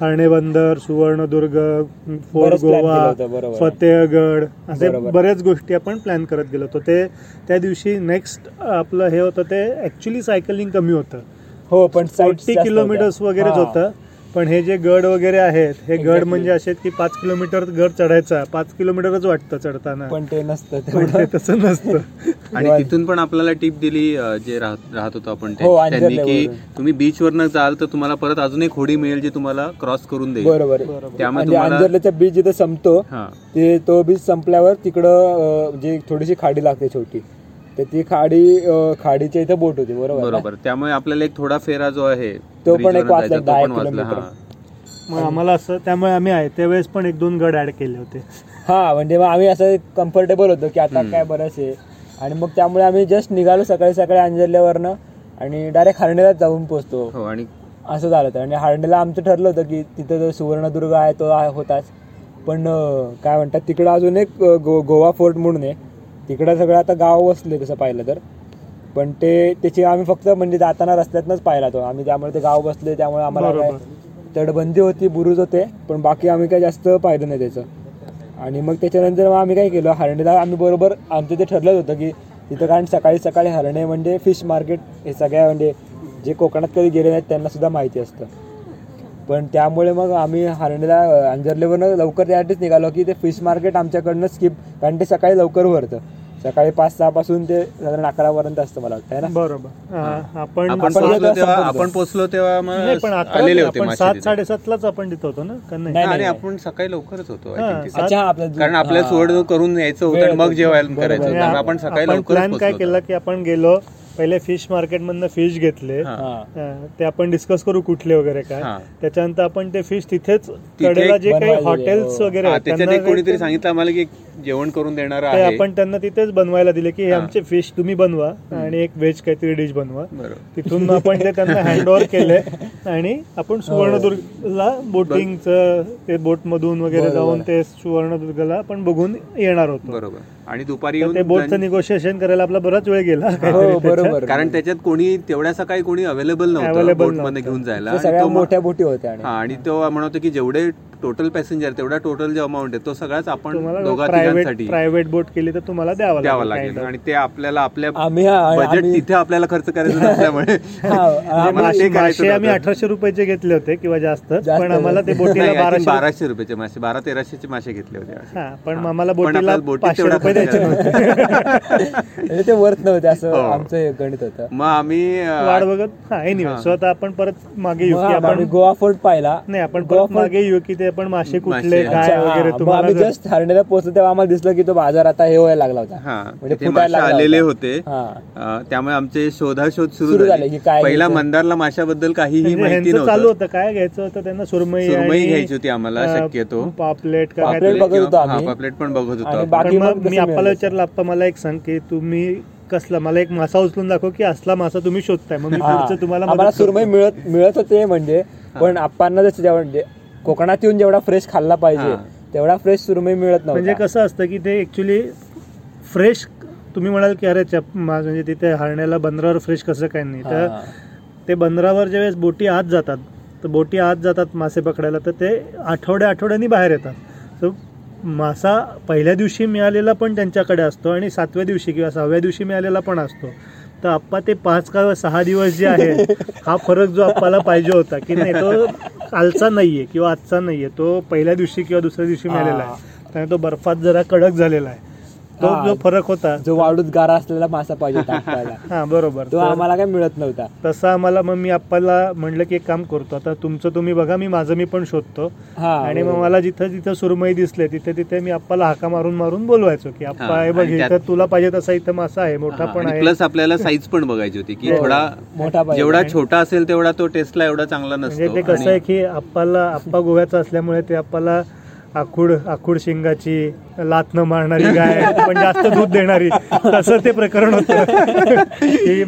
हरणे बंदर सुवर्णदुर्ग फोर्ट गोवा. फतेहगड असे. बऱ्याच गोष्टी आपण प्लॅन करत गेलो होतो ते त्या दिवशी नेक्स्ट आपलं हे होतं ते ऍक्च्युली सायकलिंग कमी होतं हो पण फोर्टी किलोमीटर्स. वगैरेच. होतं पण हे जे गड वगैरे आहेत हे गड. म्हणजे असे आहेत की पाच किलोमीटर गड चढायचा पाच किलोमीटरच वाटतं चढताना. पण ते नसतं पण तेवढं. ते तसं नसतं. [LAUGHS] आणि तिथून पण आपल्याला टिप दिली जे राहत राहत होतो आपण ते. हो, त्यांनी की. तुम्ही बीच वरनं जाल तर तुम्हाला परत अजून एक होडी मिळेल जी तुम्हाला क्रॉस करून देईल. बरोबर तुम्हाला अंजर्ल्याचा बीच जिथे संपतो हा. ते तो बीच संपल्यावर तिकडं जे थोडीशी खाडी लागते छोटी. तर ती खाडी खाडीच्या इथे बोट होती बरोबर त्यामुळे आपल्याला एक थोडा फेरा जो आहे तो पण एक वाचला, दहा किलोमीटर. मग आम्हाला असं त्यामुळे आम्ही आहे त्यावेळेस पण एक दोन गड ऍड केले होते. हा म्हणजे मग आम्ही असं कम्फर्टेबल होतो की आता. काय बरंच आहे आणि मग त्यामुळे आम्ही जस्ट निघालो सकाळी सकाळी अंजरल्यावरनं आणि डायरेक्ट हरणेलाच जाऊन पोहोचतो. हो आणि असं झालं होतं. आणि हरणेला आमचं ठरलं होतं की तिथं जो सुवर्णदुर्ग आहे तो होताच. पण काय म्हणतात तिकडं अजून एक गो गोवा फोर्ट म्हणून आहे. तिकडं सगळं आता गाव वसले तसं पाहिलं तर. पण ते त्याची आम्ही फक्त म्हणजे जाताना रस्त्यातनंच पाहिला तो. आम्ही त्यामुळे ते गाव बसले त्यामुळे आम्हाला काय. तटबंदी होती बुरुज होते पण बाकी आम्ही काय जास्त पाहिलं नाही त्याचं. आणि मग त्याच्यानंतर मग आम्ही काय केलं हरणेला आम्ही बरोबर आमचं ते ठरलं होतं की तिथं कारण सकाळी सकाळी हरणे म्हणजे फिश मार्केट हे सगळ्या म्हणजे जे कोकणात कधी गेले नाहीत त्यांना सुद्धा माहिती असतं. पण त्यामुळे मग आम्ही हरणेला अंजरलेवरनं लवकर त्यासाठीच निघालो की ते फिश मार्केट आमच्याकडनं स्किप कारण ते सकाळी लवकर भरतं सकाळी पाच सहा पासून ते साधारण अकरापर्यंत असतं मला वाटतं है ना बरोबर हा, आपण आपण पोहोचलो तेव्हा अकरा सात. साडेसातलाच आपण तिथं होतो ना का नाही नाही, आणि नाही. आपण सकाळी लवकरच होतो कारण आपल्याला. सोड करून यायचं होतं मग. जेवायला. करायचं आपण सकाळी आपण लवकरच प्लॅन काय केला की आपण गेलो पहिले फिश मार्केट मधनं फिश घेतले हा. हा. हा, ते आपण डिस्कस करू कुठले वगैरे काय हा. त्याच्यानंतर आपण ते फिश तिथेच कडेला जे काही हॉटेल्स हो. वगैरे हा, कोणीतरी सांगितलं आम्हाला की जेवण करून देणार ते आहे आपण त्यांना तिथेच बनवायला दिले की हे हा. आमचे फिश तुम्ही बनवा आणि एक व्हेज काहीतरी डिश बनवा तिथून आपण ते त्यांना हँड ओव्हर केले आणि आपण सुवर्णदुर्गला बोटिंगचं ते बोट मधून वगैरे. जाऊन ते सुवर्णदुर्गला आपण बघून येणार होतो बरोबर आणि दुपारी येऊन ते बोटचं निगोशिएशन करायला आपला बराच वेळ गेला हो. बरोबर कारण त्याच्यात कोणी तेवढ्या सकाळी कोणी अवेलेबल नव्हतं बोटमध्ये. घेऊन जायला मोठ्या बोटी होत्या आणि हा आणि तो म्हणतो की जेवढे टोटल पॅसेंजर तेवढा टोटल जो अमाऊंट आहे तो सगळाच आपण दोघा तिघांसाठी प्रायव्हेट बोट केली तर तुम्हाला द्यावा द्यावं लागेल. आणि ते आपल्याला आपल्या हा- बजेट तिथे आपल्याला खर्च करायचं [LAUGHS] नसल्यामुळे हा, म्हणजे आम्ही. अठराशे रुपयाचे घेतले होते किंवा जास्त पण आम्हाला ते बोटीला think बाराशे रुपयाचे मासे बारा तेराशेचे मासे घेतले होते. हा पण. आम्हाला बोटीला पाचशे रुपये द्यायचे म्हणजे ते वर्थ नव्हते असं हो. आमचं हे गणित होतं मग आम्ही वाट बघत हा एनिवे. सो आता आपण परत मागे येऊ आपण गोवा फोर्ट पाहिला नाही आपण गोवा परत मागे येऊ की ते आपण मासे कुठले. काय हा. वगैरे तुम्हाला आम्ही जस्ट हरणेला पोहोचलो तेव्हा आम्हाला दिसलं की तो बाजार आता हे व्हायला लागला होता हा म्हणजे मासे आलेले होता. हा. त्यामुळे आमचे शोधाशोध सुरू सुरू झाले की काय झाले पहिला. मंदारला माशाबद्दल काहीही म्हणजे माहिती चालू होतं काय घ्यायचं होतं त्यांना सुरमई सुरमई घ्यायची होती आम्हाला शक्यतो पापलेट का पापलेट काहीतरी. बघत होतो हा, आम्ही. पापलेट पण बघत होतो. बाकी पण मग मी आपल्याला? विचारलं आप्पा मला एक सांग की तुम्ही कसला मला एक मासा उचलून दाखव की असला मासा तुम्ही शोधताय मग मी. पुढचं तुम्हाला करतो. सुरमई मिळत मिळत होते म्हणजे पण आप्पांना जसं जेवण कोकणात येऊन जेवढा फ्रेश खाल्ला पाहिजे. तेवढा फ्रेश सुरमई मिळत म्हणजे नव्हता कसं असतं की ते ऍक्च्युली फ्रेश तुम्ही म्हणाल की अरे म्हणजे तिथे हरण्याला बंदरावर फ्रेश कसं काय नाही तर. ते बंदरावर ज्यावेळेस बोटी आत जातात तर बोटी आत जातात मासे पकडायला तर ते आठवड्या आठवड्यांनी बाहेर येतात तर मासा पहिल्या दिवशी मिळालेला पण त्यांच्याकडे असतो आणि सातव्या दिवशी किंवा सहाव्या दिवशी मिळालेला पण असतो तर आप्पा ते पाच का सहा दिवस जे आहे हा फरक जो आप्पाला पाहिजे होता की नाही तो कालचा नाहीये किंवा आजचा नाहीये तो पहिल्या दिवशी किंवा दुसऱ्या दिवशी मिळालेला आहे. त्यामुळे तो बर्फात जरा कडक झालेला आहे. तो हा. जो फरक होता जो वाढूत गारा असलेला मासा पाहिजे टाकायला [LAUGHS] हा बरोबर तो तर आम्हाला काय मिळत नव्हता तसं आम्हाला मग मी आप्पाला म्हणलं की एक काम करतो आता तुमचं तुम्ही बघा मी माझं मी पण शोधतो हा आणि मग बरोबर. मला जिथं जिथं सुरमई दिसले तिथे तिथे मी आप्पाला हाका मारून मारून बोलवायचो की आप्पा हा, हे बघ आणि त्यात- इथं तुला पाहिजे तसा इथं मासा आहे मोठा पण आहे प्लस आपल्याला [LAUGHS] साईज पण बघायची होती की हो. थोडा मोठा पाहिजे जेवढा छोटा असेल तेवढा तो टेस्टला एवढा चांगला म्हणजे नसतो ते कसं आहे की आप्पाला आप्पा गोव्याचा असल्यामुळे ते आप्पाला आखूड आखूड शिंगाची लात न मारणारी गाय पण जास्त दूध देणारी. तसं ते प्रकरण होतं.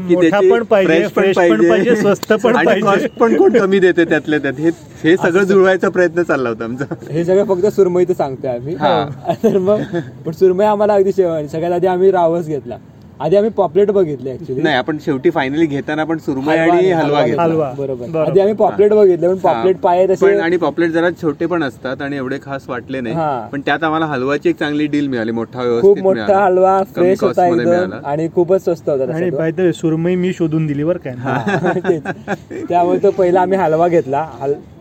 मोठा पण पाहिजे फ्रेश पण पाहिजे. स्वस्त पण आणि पाहिजे. पण कोण कमी देते त्यातल्या त्यात. हे हे सगळं जुळवायचा प्रयत्न चालला होता आमचा. हे सगळं फक्त सुरमईचं सांगतोय आम्ही. हा. तर मग पण सुरमई आम्हाला अगदी शेवट सगळ्यात आधी आम्ही रावस घेतला. आधी आम्ही पॉपलेट बघितले ऍक्च्युली नाही आपण शेवटी फायनली घेताना आपण सुरमई आणि हलवा घेतला हलवा. बरोबर. आधी आम्ही पॉपलेट बघितले पण पॉपलेट. पाय तसे पण आणि पॉपलेट जरा छोटे पण असतात आणि एवढे खास वाटले. नाही पण त्यात आम्हाला हलवाची एक चांगली डील मिळाली मोठा खूप मोठा. हलवा फ्रेश होता एकदम. आणि खूपच स्वस्त होता आणि सुरमई मी शोधून दिली बरं काय. [LAUGHS] त्यामुळे तो पहिला आम्ही हलवा घेतला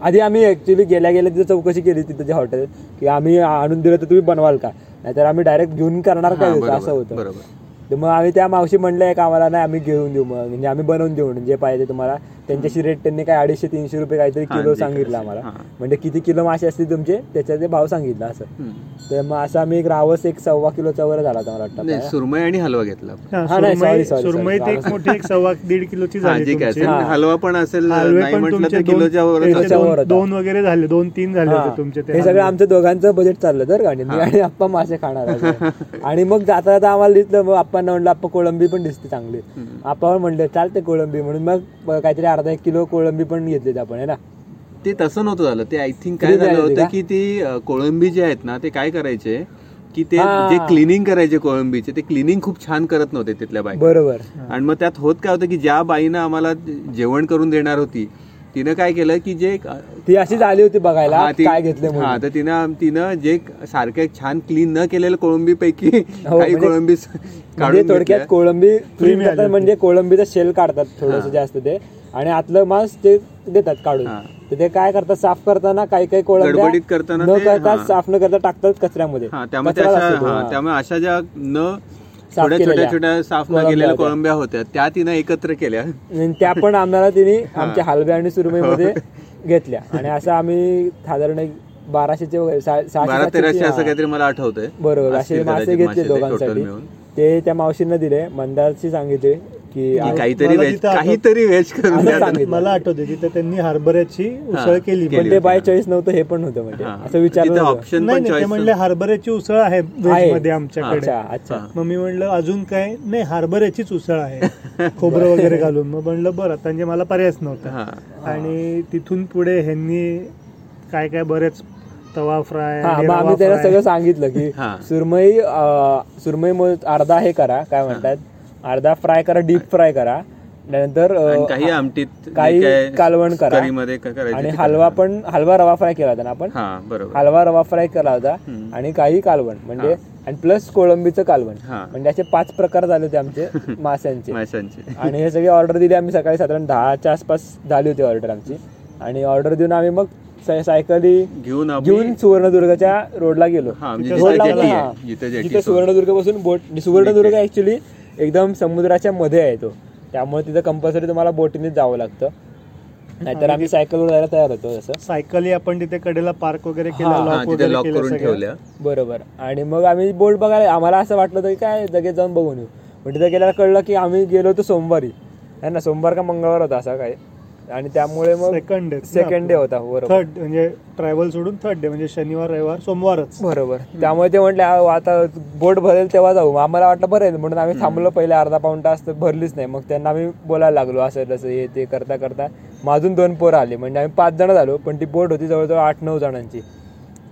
आधी आम्ही ऍक्च्युली गेल्या गेल्या तिथे चौकशी केली तिथे हॉटेल की आम्ही आणून दिलं तर तुम्ही बनवाल का नाहीतर आम्ही डायरेक्ट घेऊन करणार काय होतं असं होतं बरोबर तर मग आम्ही त्या मावशी म्हणल्या एक आम्हाला नाही आम्ही घेऊन देऊ मग. म्हणजे आम्ही बनवून देऊ म्हणून जे पाहिजे तुम्हाला. त्यांच्याशी रेट त्यांनी काय अडीचशे तीनशे रुपये काहीतरी किलो सांगितलं आम्हाला. म्हणजे किती किलो मासे असतील तुमचे त्याचा ते भाव सांगितलं असं. तर मग असं आम्ही एक रावस एक सव्वा किलोचा वर झाला मला वाटतं. सुरमई आणि हलवा घेतला नाही, सुरमई एक मोठी एक सव्वा दीड किलोची हा, झाली. हलवा पण असेल दोन- किलोच्या वगैरे झाले दोन तीन झाले हा. होते तुमचे ते हे सगळं. आमचं दोघांचं बजेट चाललं तर गाडी मी आणि आप्पा मासे खाणार. [LAUGHS] आणि मग जाता जाता आम्हाला दिसलं मग आप्पांना म्हणलं आप्पा कोळंबी पण दिसते चांगली. आप्पा म्हणले चालते कोळंबी म्हणून मग काहीतरी अर्धा एक किलो कोळंबी पण घेतली आपण आहे ना ते तसं नव्हतं झालं ते आय थिंक काय झालं होती का? ती कोळंबी जे आहेत ना ते काय करायचे की ते हा. जे क्लिनिंग करायचे कोळंबीचे ते क्लिनिंग खूप छान करत नव्हते तिथल्या बायका बरोबर आणि मग त्यात होत काय होतं की ज्या बाईनं आम्हाला जेवण करून देणार होती तिनं काय केलं की जे ती अशीच आली होती बघायला हा, काय घेतले हा तर तिनं तिनं जे सारखे छान क्लीन न केलेलं कोळंबी पैकी हो, [LAUGHS] काही म्हणजे- कोळंबी म्हणजे काढून थोडक्यात. कोळंबी. म्हणजे कोळंबीचा शेल काढतात थोडस हा. जास्त ते आणि आतलं मांस ते देतात काढून हा. तर ते काय करतात साफ करताना काही काही कोळंब्या न करता हा. साफ न करता टाकतात कचऱ्यामध्ये हा त्यामुळे अशा हा, हा. ज्या न छोट्या केलेल्या छोट्या साफ न केलेल्या. कोळंब्या होत्या त्या तिनं एकत्र केल्या त्या पण आम्हाला तिने हा. आमच्या हलव्या आणि सुरमईमध्ये घेतल्या आणि असं आम्ही साधारण एक बाराशेचे वगैरे बारा तेराशे असं हा. काहीतरी मला आठवतंय बरोबर असे मासे घेतले दोघांसाठी. ते त्या मावशींना दिले मंदारशी सांगितले की काहीतरी व्हेज काहीतरी व्हेज करून असं द्या. सांगितलं. मला आठवते तिथे त्यांनी हरभऱ्याची उसळ केली केली पण ते. बाय चॉईस नव्हतं हे पण होतं म्हणजे हा. असं विचारलं तिथं होतं. ऑप्शन नाही पण नाही ते चॉईस म्हणले हरभऱ्याची उसळ आहे. व्हेजमध्ये आमच्याकडे अच्छा अच्छा मग मी म्हणलं अजून काय नाही हरभऱ्याचीच उसळ आहे [LAUGHS] खोबरं वगैरे घालून मग म्हणलं बरं आता म्हणजे मला पर्यायच नव्हता हा आणि तिथून पुढे ह्यांनी काय काय बरेच तवा फ्राय हा आणि मग रवा आम्ही त्याला. सगळं सांगितलं की हा. सुरमई अं, सुरमई अर्धा हे करा काय म्हणतात अर्धा फ्राय करा डीप फ्राय करा नंतर काही आमटीत काही कालवण करा. आणि हलवा. पण हलवा रवा फ्राय केला होता ना आपण हलवा रवा फ्राय केला होता. आणि काही कालवण म्हणजे. आणि प्लस कोळंबीचं कालवण. म्हणजे असे पाच प्रकार झाले होते आमचे [LAUGHS] माशांचे माशांची आणि हे सगळे ऑर्डर दिली आम्ही सकाळी साधारण दहाच्या आसपास झाली होती ऑर्डर आमची आणि ऑर्डर देऊन आम्ही मग साय- सायकली घेऊन घेऊन सुवर्णदुर्गच्या रोडला गेलो म्हणजे रोडला सुवर्णदुर्गपासून बोट सुवर्णदुर्ग ऍक्च्युली एकदम समुद्राच्या मध्ये आहे तो. त्यामुळे तिथं कंपल्सरी तुम्हाला बोटीनेच जावं लागतं. नाहीतर आम्ही सायकलवर जायला तयार होतो तसं. सायकली आपण तिथे कडेला पार्क वगैरे केला लॉक तिथे वगैरे लॉक केलं करून सगळं. ठेवल्या. बरोबर. आणि मग आम्ही बोट बघायला आम्हाला असं वाटलं होतं की काय लगेच जाऊन बघून येऊ. पण तिथे गेल्यावर कळलं की आम्ही गेलो होतो सोमवारी. है ना सोमवार का मंगळवार होता असा काय आणि त्यामुळे मग सेकंड डे सेकंड डे होता बरोबर. थर्ड म्हणजे ट्रॅव्हल सोडून थर्ड डे म्हणजे शनिवार रविवार सोमवारच. बरोबर. त्यामुळे ते म्हटले "आ, आता बोट भरेल तेव्हा जाऊ. आम्हाला वाटलं भरेल म्हणून आम्ही थांबलो पहिले अर्धा पाऊण तास तर भरलीच नाही. मग त्यांना आम्ही बोलायला लागलो असं तसं हे ते करता करता. मग अजून दोन पोरं आले. म्हणजे आम्ही पाच जण झालो पण ती बोट होती जवळजवळ आठ नऊ जणांची.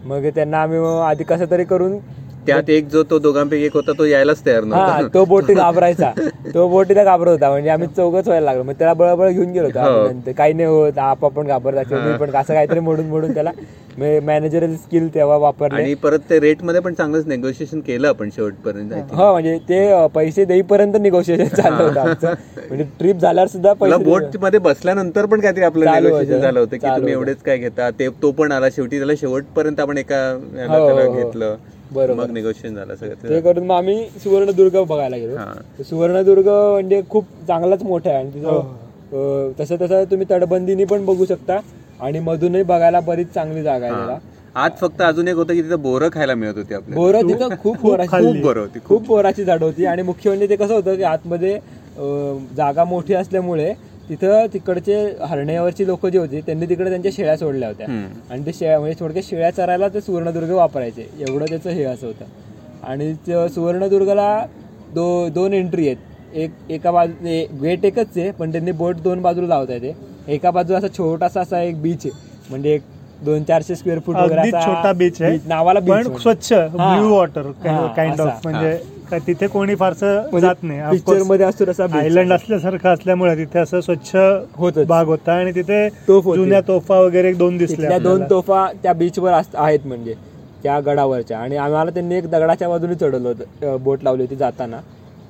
मग त्यांना आम्ही मग आधी कसं तरी करून त्यात एक जो तो दोघांपैकी एक होता तो यायलाच तयार नव्हता. तो बोटी घाबरायचा. तो बोटीला घाबरत होता. म्हणजे आम्ही चौघच व्हायला लागलो. मग त्याला बळबळ घेऊन गेलो होतो हो. काही नाही होत आप पण घाबरता पण असं काहीतरी मोडून मोडून त्याला मॅनेजर स्किल तेव्हा वापरले. आणि परत ते रेटमध्ये पण चांगलंच नेगोशिएशन केलं आपण शेवटपर्यंत. हो म्हणजे ते पैसे देईपर्यंत निगोशिएशन चाललं होतं आमचं. म्हणजे ट्रिप झाल्यावर सुद्धा पैसे बोटमध्ये बसल्यानंतर पण काहीतरी आपलं चालू नेगोशिएशन. झालं होतं की चालू तुम्ही. एवढेच काय घेता? ते तो पण आला शेवटी त्याला शेवटपर्यंत आपण एका हो, हो. घेतलं. बरोबर. मग निगोशिएशन झालं ते सगळं करून मग आम्ही सुवर्णदुर्ग बघायला गेलो हा. सुवर्णदुर्ग म्हणजे खूप चांगलाच मोठा आहे आणि तिथं हो. तसं तसं तुम्ही तटबंदीनी पण बघू शकता आणि मधूनही बघायला बरीच चांगली जागा आहे त्याला आज फक्त अजून एक होतं की तिथं बोरं खायला मिळत होती आपल्याला बोरं तिथं खूप. खूप बोरं होती खूप बोराची झाड होती आणि मुख्य म्हणजे ते कसं होतं की आतमध्ये जागा मोठी असल्यामुळे तिथं तिकडचे हरण्यावरची लोक जी होती त्यांनी तिकडे त्यांच्या शेळ्या सोडल्या होत्या. आणि ते शेळ्या म्हणजे थोडक्यात शेळ्या चरायला ते सुवर्णदुर्ग वापरायचे. एवढं त्याचं हे असं होतं. आणि सुवर्णदुर्गला दो दोन एंट्री आहेत. एक एका बाजू गेट एकच आहे पण त्यांनी बोट दोन बाजूला लावता येते एका बाजू असा छोटासा असा एक बीच आहे. म्हणजे एक दोन चारशे स्क्वेअर फूट वगैरे छोटा बीच आहे नावाला बीच स्वच्छ ब्ल्यू वॉटर काइंड. ऑफ म्हणजे काय तिथे कोणी फारसं जात नाही पिक्चर Of मध्ये असतो तसा. आयलंड असल्यासारखं असल्यामुळे तिथे असं स्वच्छ होतच. भाग होता आणि तिथे होती. जुन्या तोफा वगैरे एक दोन दिसल्या दोन. तोफा त्या बीचवर आहेत म्हणजे त्या गडावरच्या आणि आम्हाला त्यांनी एक दगडाच्या बाजूने चढवलं होतं बोट लावली होती जाताना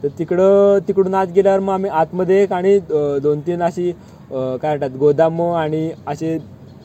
तर तिकडं तिकडून आत गेल्यावर मग आम्ही आतमध्ये एक आणि दोन तीन अशी काय म्हणतात गोदाम आणि असे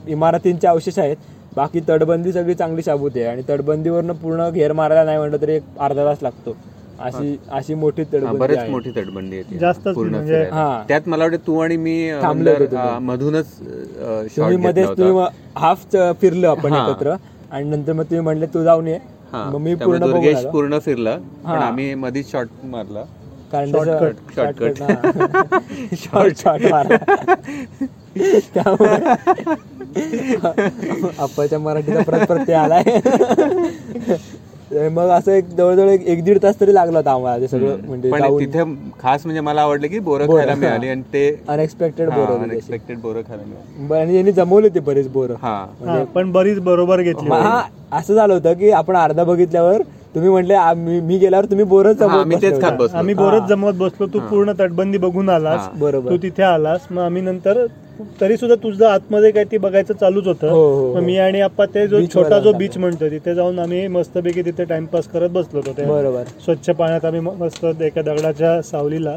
इमारतींचे अवशेष आहेत बाकी तटबंदी सगळी चांगली शाबूत आहे आणि तटबंदीवरनं पूर्ण घेर मारायला नाही म्हटलं तरी एक अर्धा तास लागतो अशी अशी मोठी हा, तटबंदी बरेच आहे मोठी तटबंदी येते जास्तच पूर्ण म्हणजे- फिरायला. हा. त्यात मला वाटतं तू आणि मी अं, थांबलो होतो. हा, मधूनच शॉर्ट तुम्ही मध्येच तुम्ही हाफ फिरलो आपण हा. एकत्र आणि नंतर मग तुम्ही म्हणले तू जाऊन ये मग मी पूर्ण बघून दुर्गेश आलो. पूर्ण फिरलं पण हा. आम्ही मधीच शॉर्ट मारला कारण Shortcut, shortcut. शॉर्ट शॉर्ट मारला त्यामुळे आप्पाच्या मराठीचा परत प्रत्यय आलाय मग असं एक जवळजवळ एक दीड तास तरी लागला होता आम्हाला ते सगळं. म्हणजे तिथे खास म्हणजे मला आवडलं की बोरं खायला. मिळाली आणि ते अनएक्सपेक्टेड बोर अनएक्सपेक्टेड बोरं खायला मिळाली. आणि यांनी जमवले ते बरेच बोर. पण बरीच बरोबर घेतली हा असं झालं होतं की आपण अर्धा बघितल्यावर तुम्ही म्हटले आ- मी मी गेल्यावर तुम्ही बोरच हा, मी तेच खात बसलो. आम्ही बोरच जमवत बसलो. तू पूर्ण तटबंदी बघून आलास. हा, बरोबर. तू तिथे आलास. मग आम्ही नंतर तरी सुद्धा तुझं आतमध्ये काय ते बघायचं चालूच होतं. हो, हो, मग मी आणि आप्पा ते जो छोटा जो बीच म्हणतो तिथे जाऊन आम्ही मस्तपैकी तिथे टाइमपास करत बसलो होतो. बरोबर. स्वच्छ पाण्यात आम्ही म- मस्त एका दगडाच्या सावलीला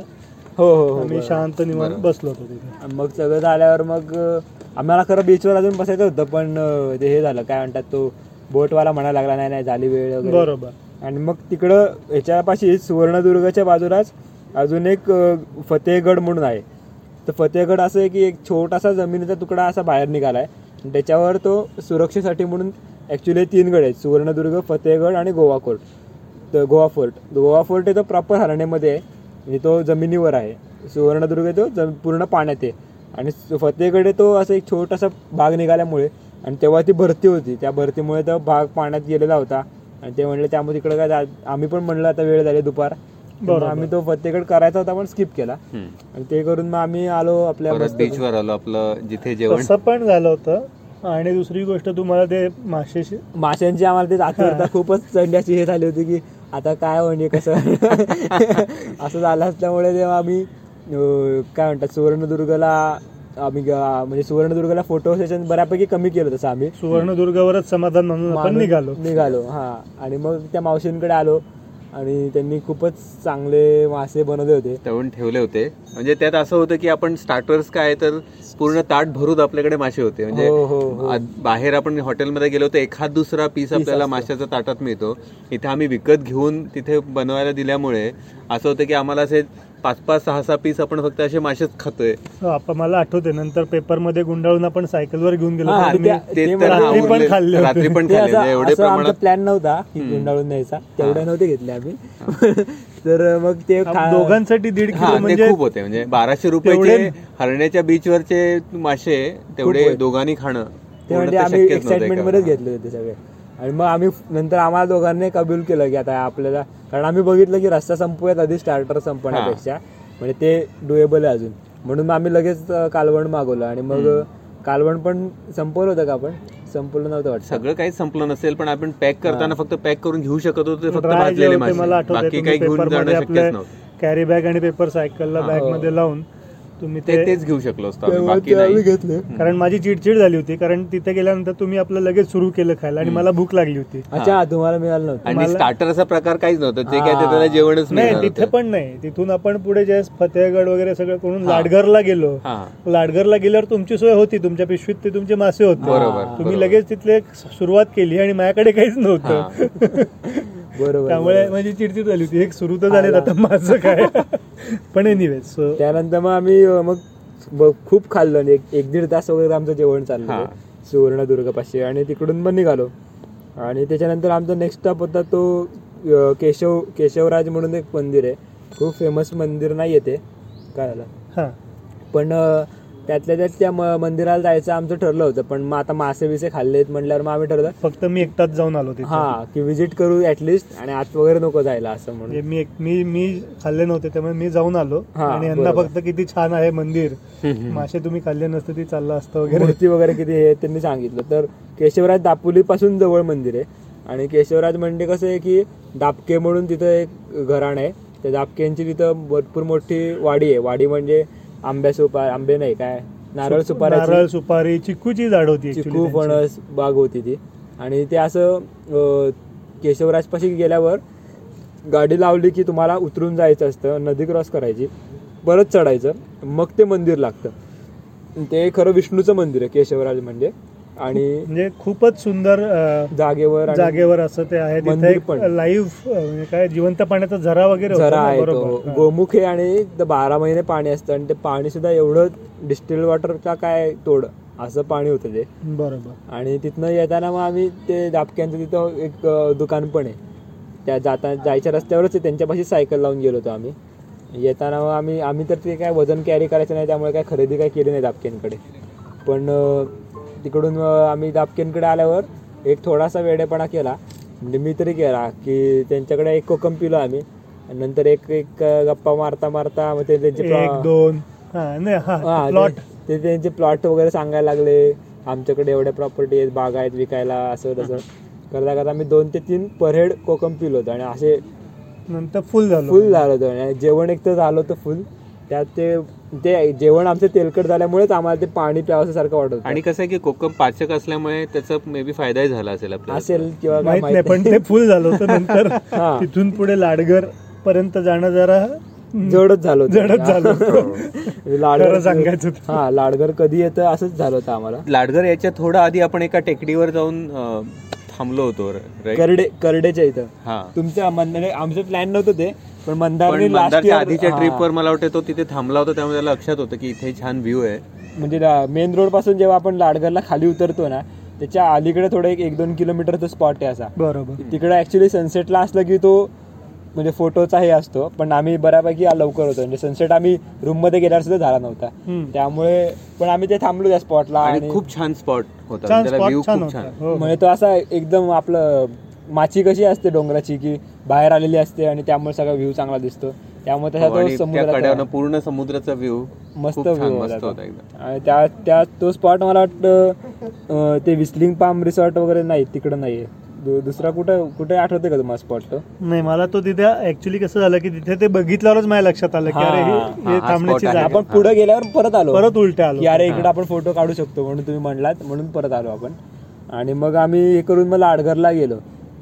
हो हो हो. आम्ही बरोबर. शांत निवांत बसलो होतो तिथे. आणि मग सगळं झाल्यावर मग आम्हाला खरं बीचवर अजून बसायचं होतं पण हे झालं. काय म्हणतात तो बोटवाला म्हणायला लागला नाही नाही झाली वेळ वगैरे. बरोबर. आणि मग तिकडं ह्याच्यापाशी सुवर्णदुर्गच्या बाजूलाच अजून एक फतेहगड म्हणून आहे. तर फतेहगड असं आहे की एक छोटासा जमिनीचा तुकडा असा बाहेर निघालाय. त्याच्यावर तो सुरक्षेसाठी म्हणून ॲक्च्युली तीन गड आहेत सुवर्णदुर्ग फतेहगड आणि गोवा कोर्ट तर गोवा फोर्ट गोवा फोर्ट आहे तो प्रॉपर हरण्यामध्ये आहे. म्हणजे तो जमिनीवर आहे. सुवर्णदुर्ग तो जम पूर्ण पाण्यात आहे. आणि फतेहगड तो असं एक छोटासा भाग निघाल्यामुळे आणि तेव्हा ती भरती होती. त्या भरतीमुळे तो भाग पाण्यात गेलेला होता. आणि ते म्हणले त्यामुळे तिकडे काय जा- आम्ही पण म्हणलं आता वेळ झाली दुपार. आम्ही तो फतेहगड करायचा होता पण स्किप केला. आणि ते करून मग आम्ही आलो आपल्या बीचवर आलो आपलं जिथे जेवण. पण झालं होतं. आणि दुसरी गोष्ट तुम्हाला ते माशेशी माशांची आम्हाला ते आठवता [LAUGHS] खूपच अशी हे झाली होती की आता काय म्हणजे कसं? [LAUGHS] असं झालं असल्यामुळे तेव्हा आम्ही काय म्हणतात सुवर्णदुर्गला आम्ही ग- म्हणजे सुवर्णदुर्गला फोटो सेशन बऱ्यापैकी कमी केलं तसं आम्ही. सुवर्णदुर्गावरच समाधान म्हणून आपण निघालो. निघालो हा. आणि मग त्या मावशींकडे आलो आणि त्यांनी खूपच चांगले मासे बनवले होते. तळून ठेवले होते. म्हणजे त्यात असं होतं की आपण स्टार्टर्स काय तर पूर्ण ताट भरून आपल्याकडे मासे होते. म्हणजे हो, हो, हो. बाहेर आपण हॉटेलमध्ये गेलो तर एखाद दुसरा पीस आपल्याला असतो. माशाचा ताटात मिळतो. इथे आम्ही विकत घेऊन तिथे बनवायला दिल्यामुळे असं होतं की आम्हाला असे पाच पाच सहा सहा पीस आपण फक्त असे मासेच खातोय. हो, आपण मला आठवते नंतर पेपरमध्ये गुंडाळून आपण सायकलवर घेऊन गेलो हा, त्या- ते ते तर मला- रात्री पण खाल्ले होते. रात्री पण ते खाल्ले असं एवढे असं आमचा प्रमाणात प्लॅन नव्हता की. गुंडाळून न्यायचा. तेवढे नव्हते घेतले आम्ही. [LAUGHS] तर मग ते खा- दोघांसाठी दीड हा किलो ते म्हणजे खूप होते म्हणजे बाराशे रुपयाचे तेवढे- हरण्याच्या बीचवरचे मासे तेवढे होते. दोघांनी खाणं. ते म्हणजे पूर्ण तर आम्ही शक्यच नव्हतं एक्साइटमेंट एका- मध्येच घेतले होते सगळे. आणि मग आम्ही नंतर आम्हाला दोघांनी कबूल केलं की आता आपल्याला कारण आम्ही बघितलं की रस्ता संपूयात आधी स्टार्टर संपण्यापेक्षा. म्हणजे ते डुएबल आहे अजून. म्हणून मग आम्ही लगेच कालवण मागवलं आणि मग कालवण पण संपवलं होतं का आपण? संपवलं नव्हतं वाटतं. सगळं काही संपलं नसेल पण आपण पॅक करताना फक्त पॅक करून घेऊ शकत होतो ते फक्त भाजलेले मासे बाकी काही घेऊन जाणं शक्यच नव्हतं. कॅरी बॅग आणि पेपर सायकलला हा, बॅग हो. मध्ये लावून तुम्ही ते तेच घेऊ शकलो असतो आम्ही, तेव्हा बाकी ते आम्ही नाही घेतले कारण माझी चिडचिड झाली होती कारण तिथे गेल्यानंतर तुम्ही आपलं लगेच सुरू केलं खायला आणि मला भूक लागली होती. अच्छा तुम्हाला मिळालं नव्हतं. आणि असा प्रकार काहीच नव्हतं ते काय ते. त्याला जेवणच नाही तिथे. पण नाही. तिथून आपण पुढे जे फतेहगड वगैरे सगळं करून. लाडघरला गेलो. हा. लाडघरला गेल्यावर तुमची सोय होती तुमच्या पिशवीत ते तुमचे मासे होते. बरोबर, तुम्ही. लगेच तिथले सुरुवात केली आणि माझ्याकडे काहीच नव्हतं. [LAUGHS] बरोबर त्यामुळे. माझी चिडचिड झाली होती. एक सुरू तर झाले आता माझं काय. पण एनिवे सो त्यानंतर मग आम्ही मग खूप खाल्लं. आणि एक एक दीड तास वगैरे आमचं जेवण चाललं. हा. सुवर्णदुर्गपाशी. आणि तिकडून पण निघालो. आणि त्याच्यानंतर आमचा नेक्स्ट स्टॉप होता तो केशव केशवराज म्हणून एक मंदिर आहे. खूप फेमस मंदिर नाही आहे ते काय झालं? हा. पण त्यातल्या त्यात त्या मंदिराला जायचं आमचं ठरलं होतं पण मग आता मासे बिसे खाल्लेत म्हटल्यावर मग आम्ही ठरलं फक्त मी एकटाच जाऊन आलो हा की विजिट करू ऍटलिस्ट आणि आत वगैरे नको जायला असं म्हणून. म्हणजे मी एक- मी मी खाल्ले नव्हते त्यामुळे मी जाऊन आलो. हा, आणि यांना. फक्त किती छान आहे मंदिर. मासे तुम्ही खाल्ले नसते ती चाललं असतं वगैरे. मूर्ती वगैरे किती आहे त्यांनी सांगितलं. तर केशवराज दापोली पासून जवळ मंदिर आहे. आणि केशवराज म्हणजे कसं आहे की दापके म्हणून तिथं एक घराण आहे. त्या दापकेंची तिथं भरपूर मोठी वाडी आहे. वाडी म्हणजे आंब्या सुपार आंबे नाही काय? नारळ नारळ सुपारी सुपारी चिक्कूची झाड होती actually चिकू त्यांची. फणस बाग होती ती. आणि ते असं केशवराजपाशी गेल्यावर गाडी लावली की तुम्हाला उतरून जायचं असतं नदी क्रॉस करायची परत चढायचं मग ते मंदिर लागतं. ते खरं विष्णूचं मंदिर आहे केशवराज म्हणजे. आणि म्हणजे खूपच सुंदर जागेवर जागेवर असं ते आहे. तिथे. लाईव्ह म्हणजे काय जिवंत पाण्याचा झरा वगैरे झरा आहे. गोमुख आहे आणि बारा महिने पाणी असतं आणि ते पाणी सुद्धा एवढं डिस्टिल वॉटरचा काय तोड असं पाणी होतं ते. बरोबर. आणि तिथनं येताना मग आम्ही ते दापक्यांचं तिथं एक दुकान पण आहे. त्या जाता जायच्या रस्त्यावरच त्यांच्यापाशी सायकल लावून गेलो होतो आम्ही. येताना मग आम्ही आम्ही तर ते काय वजन कॅरी करायचं नाही त्यामुळे काय खरेदी काय केली नाही दापक्यांकडे पण तिकडून आम्ही दापक्यांकडे आल्यावर एक थोडासा वेडेपणा केला. म्हणजे मी तरी केला की त्यांच्याकडे एक कोकम पिलो आम्ही. नंतर एक एक गप्पा मारता मारता मग ते त्यांचे दोन. प्लॉट. ते त्यांचे प्लॉट वगैरे सांगायला लागले. आमच्याकडे एवढ्या प्रॉपर्टी आहेत बागा आहेत विकायला असं तसं. करता करता आम्ही दोन ते तीन पर हेड कोकम पिलो होतो. आणि असे नंतर फुल झालो. फुल झालं होतं. आणि जेवण एक तर झालं होतं फुल. त्यात ते ते जेवण आमचं तेलकट झाल्यामुळेच आम्हाला ते पाणी प्यावं सारखं वाटत होतं. आणि कसं आहे की कोकम पाचक असल्यामुळे त्याचा मे बी फायदाही झाला असेल आपल्याला असेल किंवा काय माहीत नाही पण ते फुल झालं होतं [LAUGHS] नंतर हा. तिथून पुढे लाडगर पर्यंत जाणं जरा जडच झालं होतं. जडच झालं होतं. लाडगर खरं सांगायचं तर. हा लाडगर कधी येतं असंच झालं होतं आम्हाला लाडघर याच्या थोडं आधी आपण एका टेकडीवर जाऊन अं, थांबलो होतो right? करडे करडेच्या इथं हा तुमच्या मंदारे आमचं प्लॅन नव्हतं ते पण पण मंदारने लास्ट मंदारच्या आधीच्या ट्रिपवर मला वाटतं तो तिथे थांबला होता त्यामुळे त्याला लक्षात होतं की इथे छान व्ह्यू आहे. म्हणजे मेन रोडपासून जेव्हा आपण लाडगरला खाली उतरतो ना त्याच्या अलीकडे थोडं एक एक दोन किलोमीटरचा स्पॉट आहे असा. बरोबर. तिकडे ऍक्च्युली सनसेटला असलं की तो म्हणजे फोटोचा हे असतो पण आम्ही बऱ्यापैकी लवकर होतो. म्हणजे सनसेट आम्ही रूममध्ये गेल्यावर सुद्धा झाला नव्हता. त्यामुळे पण आम्ही ते थांबलो त्या स्पॉटला आणि आणि खूप छान स्पॉट होता. छान त्याला स्पॉट व्ह्यू छान खूप होता. छान. हो. म्हणजे तो असा एकदम आपलं माची कशी असते डोंगराची की बाहेर आलेली असते आणि त्यामुळे सगळा व्ह्यू चांगला दिसतो. त्यामुळे हो, तसा आणि तो समुद्राचा पूर्ण समुद्राचा व्ह्यू मस्त एकदम. आणि त्या त्या तो स्पॉट मला वाटतं ते विस्लिंग पाम रिसॉर्ट वगैरे नाही तिकडं नाहीये. दुसरा कुठं कुठे आठवते का तुम्हाला स्पॉट तो नाही मला तो तिथे ऍक्च्युली कसं झालं की तिथे ते बघितल्यावरच माझ्या लक्षात आलं की अरे हा, हे- हा, हे हा थांबण्याची आपण पुढे गेल्यावर परत आलो. परत उलटे आलो. की अरे इकडे आपण फोटो काढू शकतो म्हणून तुम्ही म्हणलात म्हणून परत आलो आपण. आणि मग आम्ही हे करून मग लाडघरला गेलो.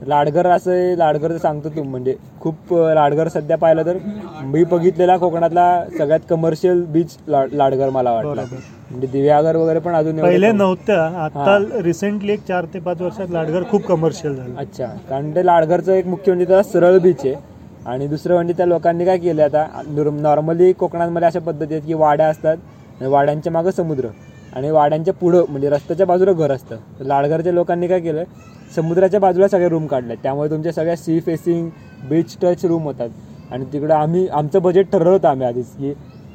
लाडघर असं आहे, लाडघर सांगतो तू म्हणजे खूप अं, लाडघर सध्या पाहिलं तर मी बघितलेला कोकणातला सगळ्यात कमर्शियल बीच लाडघर मला वाटला. बरोबर. म्हणजे दिव्यागर वगैरे पण अजून पहिले नव्हत्या आता रिसेंटली एक चार ते पाच वर्षात लाडघर खूप कमर्शियल झालं. अच्छा कारण ते लाडघरचं एक मुख्य म्हणजे त्याला सरळ बीच आहे. आणि दुसरं म्हणजे त्या लोकांनी काय केलं आता नॉर्मली कोकणामध्ये अशा पद्धती आहेत की वाड्या असतात आणि वाड्यांच्या मागं समुद्र. आणि वाड्यांच्या पुढं म्हणजे रस्त्याच्या बाजूला घर असतं. तर लाडघरच्या लोकांनी काय केलं समुद्राच्या बाजूला सगळे रूम काढले त्यामुळे तुमच्या सगळ्या sea facing beach touch room होतात. आणि तिकडं आम्ही आमचं बजेट ठरवलं होतं आम्ही आधीच की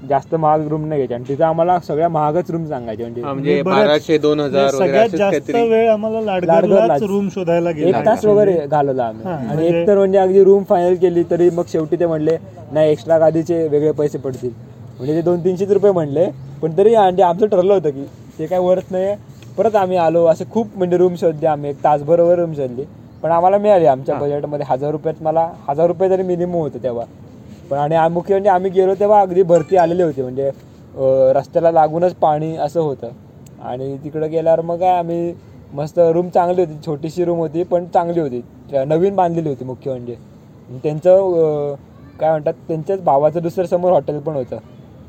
जास्त महाग रूम नाही घ्यायचे. आणि तिथं आम्हाला सगळ्या महागच रूम सांगायचे. म्हणजे म्हणजे बाराशे दोन हजार वगैरे सगळ्यात असेच जास्त काहीतरी. वेळ आम्हाला लाडघरलाच लाडघरलाच. रूम शोधायला एक तास वगैरे घालवला आम्ही. आणि म्हणजे- एक तर म्हणजे अगदी रूम फायनल केली तरी मग शेवटी ते म्हणले नाही एक्स्ट्रा गादीचे वेगळे पैसे पडतील. म्हणजे ते दोन तीनशेच रुपये म्हणले पण तरी म्हणजे आमचं ठरलं होतं की ते काय वरत नाही परत आम्ही आलो असं खूप म्हणजे रूम शोधले आम्ही एक तासभर वगैरे रूम शोधली. पण आम्हाला मिळाली आमच्या बजेटमध्ये हजार रुपयात मला हजार रुपये तरी मिनिमम होतं तेव्हा. पण आणि मुख्य म्हणजे आम्ही गेलो तेव्हा अगदी भरती आलेली होती. म्हणजे रस्त्याला लागूनच पाणी असं होतं. आणि तिकडं गेल्यावर मग काय आम्ही मस्त रूम चांगली होती. छोटीशी रूम होती पण चांगली होती. नवीन बांधलेली होती मुख्य म्हणजे. त्यांचं काय म्हणतात त्यांच्याच भावाचं दुसऱ्या समोर हॉटेल पण होतं.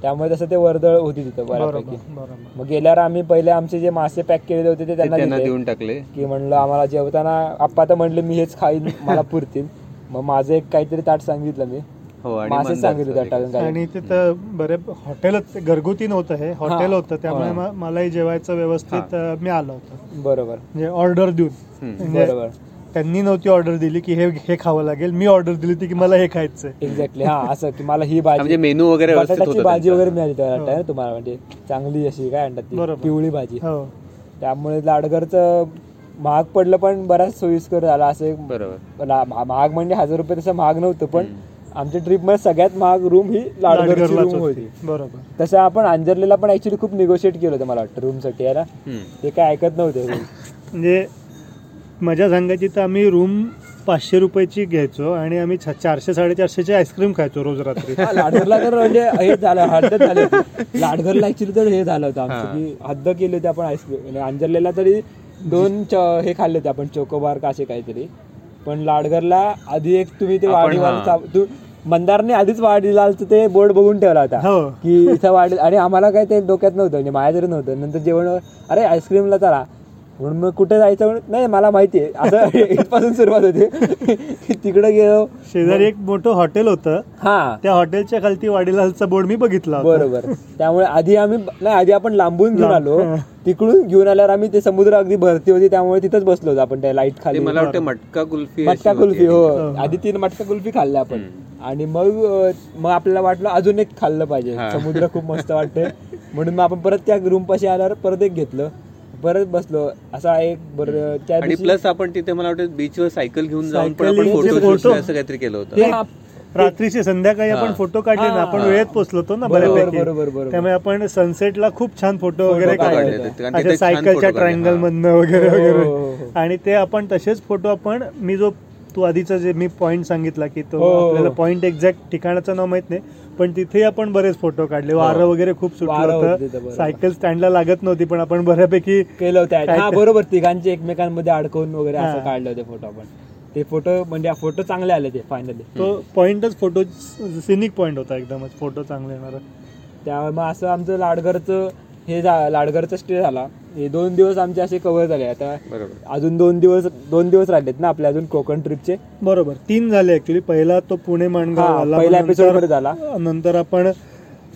त्यामुळे तसं ते वर्दळ होती तिथं बरोबर बऱ्यापैकी. बरोबर. मग गेल्यावर आम्ही पहिले आमचे जे मासे पॅक केलेले होते ते त्यांना देऊन टाकले. की म्हणलं आम्हाला जेवताना आप्पा तर म्हणले मी हेच खाईन मला [LAUGHS] पुरतील. मग माझं एक काहीतरी ताट सांगितलं मी. हो आणि मासे सांगितले आणि तिथं बरे हॉटेलच घरगुती नव्हतं हे हॉटेल. होतं त्यामुळे हा. मलाही जेवायचं व्यवस्थित अं, मी आलो होतो. बरोबर. म्हणजे ऑर्डर देऊन. म्हणजे बरोबर. त्यांनी नव्हती ऑर्डर दिली की हे हे खावं लागेल. मी ऑर्डर दिली होती की मला हे खायचंय. एक्झॅक्टली हा असं की मला ही म्हणजे भाजी मेनू वगैरे व्यवस्थित बटाट्याची होतं भाजी. वगैरे मिळाली त्या हो. तुम्हाला. म्हणजे चांगली अशी काय म्हणतात. पिवळी भाजी. हो. त्यामुळे लाडघरचं महाग पडलं पण बराच सोयीस्कर झाला. असं एक बरोबर. महाग म्हणजे हजार रुपये तसं महाग नव्हतं पण. आमच्या ट्रिपमध्ये सगळ्यात महाग रूम ही लाडघरलाच रूम होती. बरोबर. तसं आपण अंजरलेला पण ऍक्च्युली खूप निगोशिएट केलं होतं मला वाटतं रूमसाठी आहे ना. ते काय ऐकत नव्हते. [LAUGHS] म्हणजे मजा सांगायची तर आम्ही रूम पाचशे रुपयाची घ्यायचो आणि आम्ही चा- चारशे साडेचारशेची आईस्क्रीम खायचो रोज रात्री. लाडघरला तर म्हणजे हे झालं हद्द झाली होती. लाडघरला ऍक्च्युली तर हे झालं होतं. आमचं की हद्द केली होती आपण आईस्क्रीम अंजरलेला तरी दोन च- हे खाल्ले होते आपण चोकोबार का असे काहीतरी. पण लाडघरला आधी एक तुम्ही ते तू मंदारने आधीच वाडीलालचं ते बोर्ड बघून ठेवला होता हो. की इथं वाढ आणि आम्हाला काय ते डोक्यात नव्हतं म्हणजे माझ्या तरी नव्हतं. नंतर जेवण अरे आईस्क्रीमला चला. म्हणून मग कुठे जायचं म्हणून नाही मला माहिती आहे. असं [LAUGHS] इथपासून सुरुवात होते. [LAUGHS] तिकडे गेलो. शेजारी एक मोठं हॉटेल होतं. हा. त्या हॉटेलच्या खालती वाडीलालचा बोर्ड मी बघितला होता. बरोबर. त्यामुळे आधी आम्ही नाही आधी आपण लांबून घेऊन आलो. तिकडून घेऊन आल्यावर आम्ही ते समुद्र अगदी भरती होती. त्यामुळे तिथंच बसलो होतो आपण त्या लाइट ते खाली मला वाटतं मटका कुल्फी मटका कुल्फी. हो. हो. आधी तीन मटका कुल्फी खाल्ल्या आपण. आणि मग मग आपल्याला वाटलं अजून एक खाल्लं पाहिजे. समुद्र खूप मस्त वाटते म्हणून मग आपण परत त्या रूम पाशी आल्यावर परत एक घेतलं. परत बसलो असा एक बरं त्या आणि दिवशी- प्लस आपण तिथे मला वाटतं बीचवर सायकल घेऊन जाऊन पण आपण फोटो फोटो. असं काहीतरी केलं होतं ते हा, रात्रीचे संध्याकाळी आपण हा. फोटो काढले ना आपण हा. वेळेत पोहोचलो होतो ना बरोबर, बऱ्यापैकी बरोबर, बरोबर. त्यामुळे आपण सनसेटला खूप छान फोटो वगैरे काढले काढले होते. कारण अशा तिथे छान सायकलच्या काढले. ट्रायंगल हा. मधनं वगैरे हो, हो, वगैरे हो. आणि ते आपण तसेच फोटो आपण मी जो तू आधीचा जे मी पॉइंट सांगितला की तो हो, हो, हो. आपल्याला पॉइंट एक्झॅक्ट ठिकाणाचं नाव माहीत नाही पण तिथे आपण बरेच फोटो काढले वारं वगैरे खूप हो. वारं सुटलं होतं तिथं, होतं बरोबर. सायकल स्टँडला लागत नव्हती पण आपण बऱ्यापैकी केलं होतं बरोबर तिघांचे एकमेकांमध्ये अडकवून वगैरे असं. काढले होते फोटो आपण ते फोटो म्हणजे फोटो चांगले आले ते फायनली तो पॉइंटच फोटो सिनिक पॉइंट होता एकदमच फोटो चांगले येणार त्यामुळे मग असं आमचं लाडघरचं हे झा लाडघरचा स्टे झाला. हे दोन दिवस आमचे असे कव्हर झाले. आता बरोबर. अजून दोन दिवस दोन दिवस राहिलेत ना आपले अजून कोकण ट्रिपचे बरोबर. तीन झाले ऍक्च्युली पहिला तो पुणे माणगाव हा, मग episode नंतर- मध्ये झाला. नंतर आपण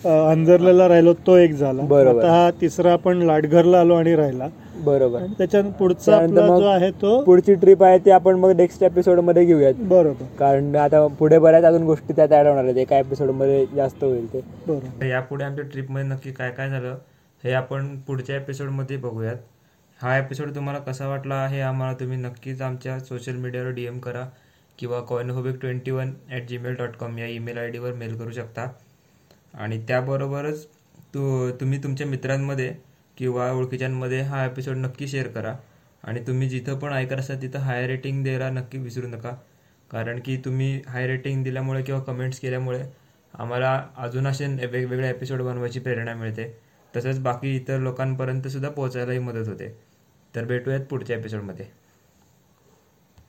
अ, अंजरलेला राहिलो तो एक झाला. बरोबर. आता हा तिसरा आपण लाटघरला आलो आणि राहिला. बरोबर. आणि त्याच्या पुढचा त्यानंतर आपला मग जो आहे तो पुढची ट्रिप आहे ती आपण मग नेक्स्ट एपिसोडमध्ये घेऊयात. बरोबर. कारण आता पुढे बऱ्याच अजून गोष्टी त्यात ऍड होणार आहेत. एका एपिसोडमध्ये जास्त होईल ते. बरोबर. यापुढे आमच्या ट्रिपमध्ये नक्की काय काय झालं? हे आपण पुढच्या एपिसोडमध्ये बघूयात. हा एपिसोड तुम्हाला कसा वाटला हे आम्हाला तुम्ही नक्कीच आमच्या सोशल मीडियावर डी एम करा किंवा coinophobic twenty one at Gmail dot com या ईमेल आय डीवर मेल करू शकता. आणि त्याबरोबरच तू तुम्ही तुमच्या मित्रांमध्ये किंवा ओळखीच्यांमध्ये हा एपिसोड नक्की शेअर करा. आणि तुम्ही जिथं पण ऐकत असाल तिथं हाय रेटिंग द्यायला नक्की विसरू नका. कारण की तुम्ही हाय रेटिंग दिल्यामुळे किंवा कमेंट्स केल्यामुळे आम्हाला अजून असे वेगवेगळे एपिसोड बनवायची प्रेरणा मिळते. तसंच बाकी इतर लोकांपर्यंत सुद्धा पोहोचायलाही मदत होते. तर भेटूयात पुढच्या एपिसोडमध्ये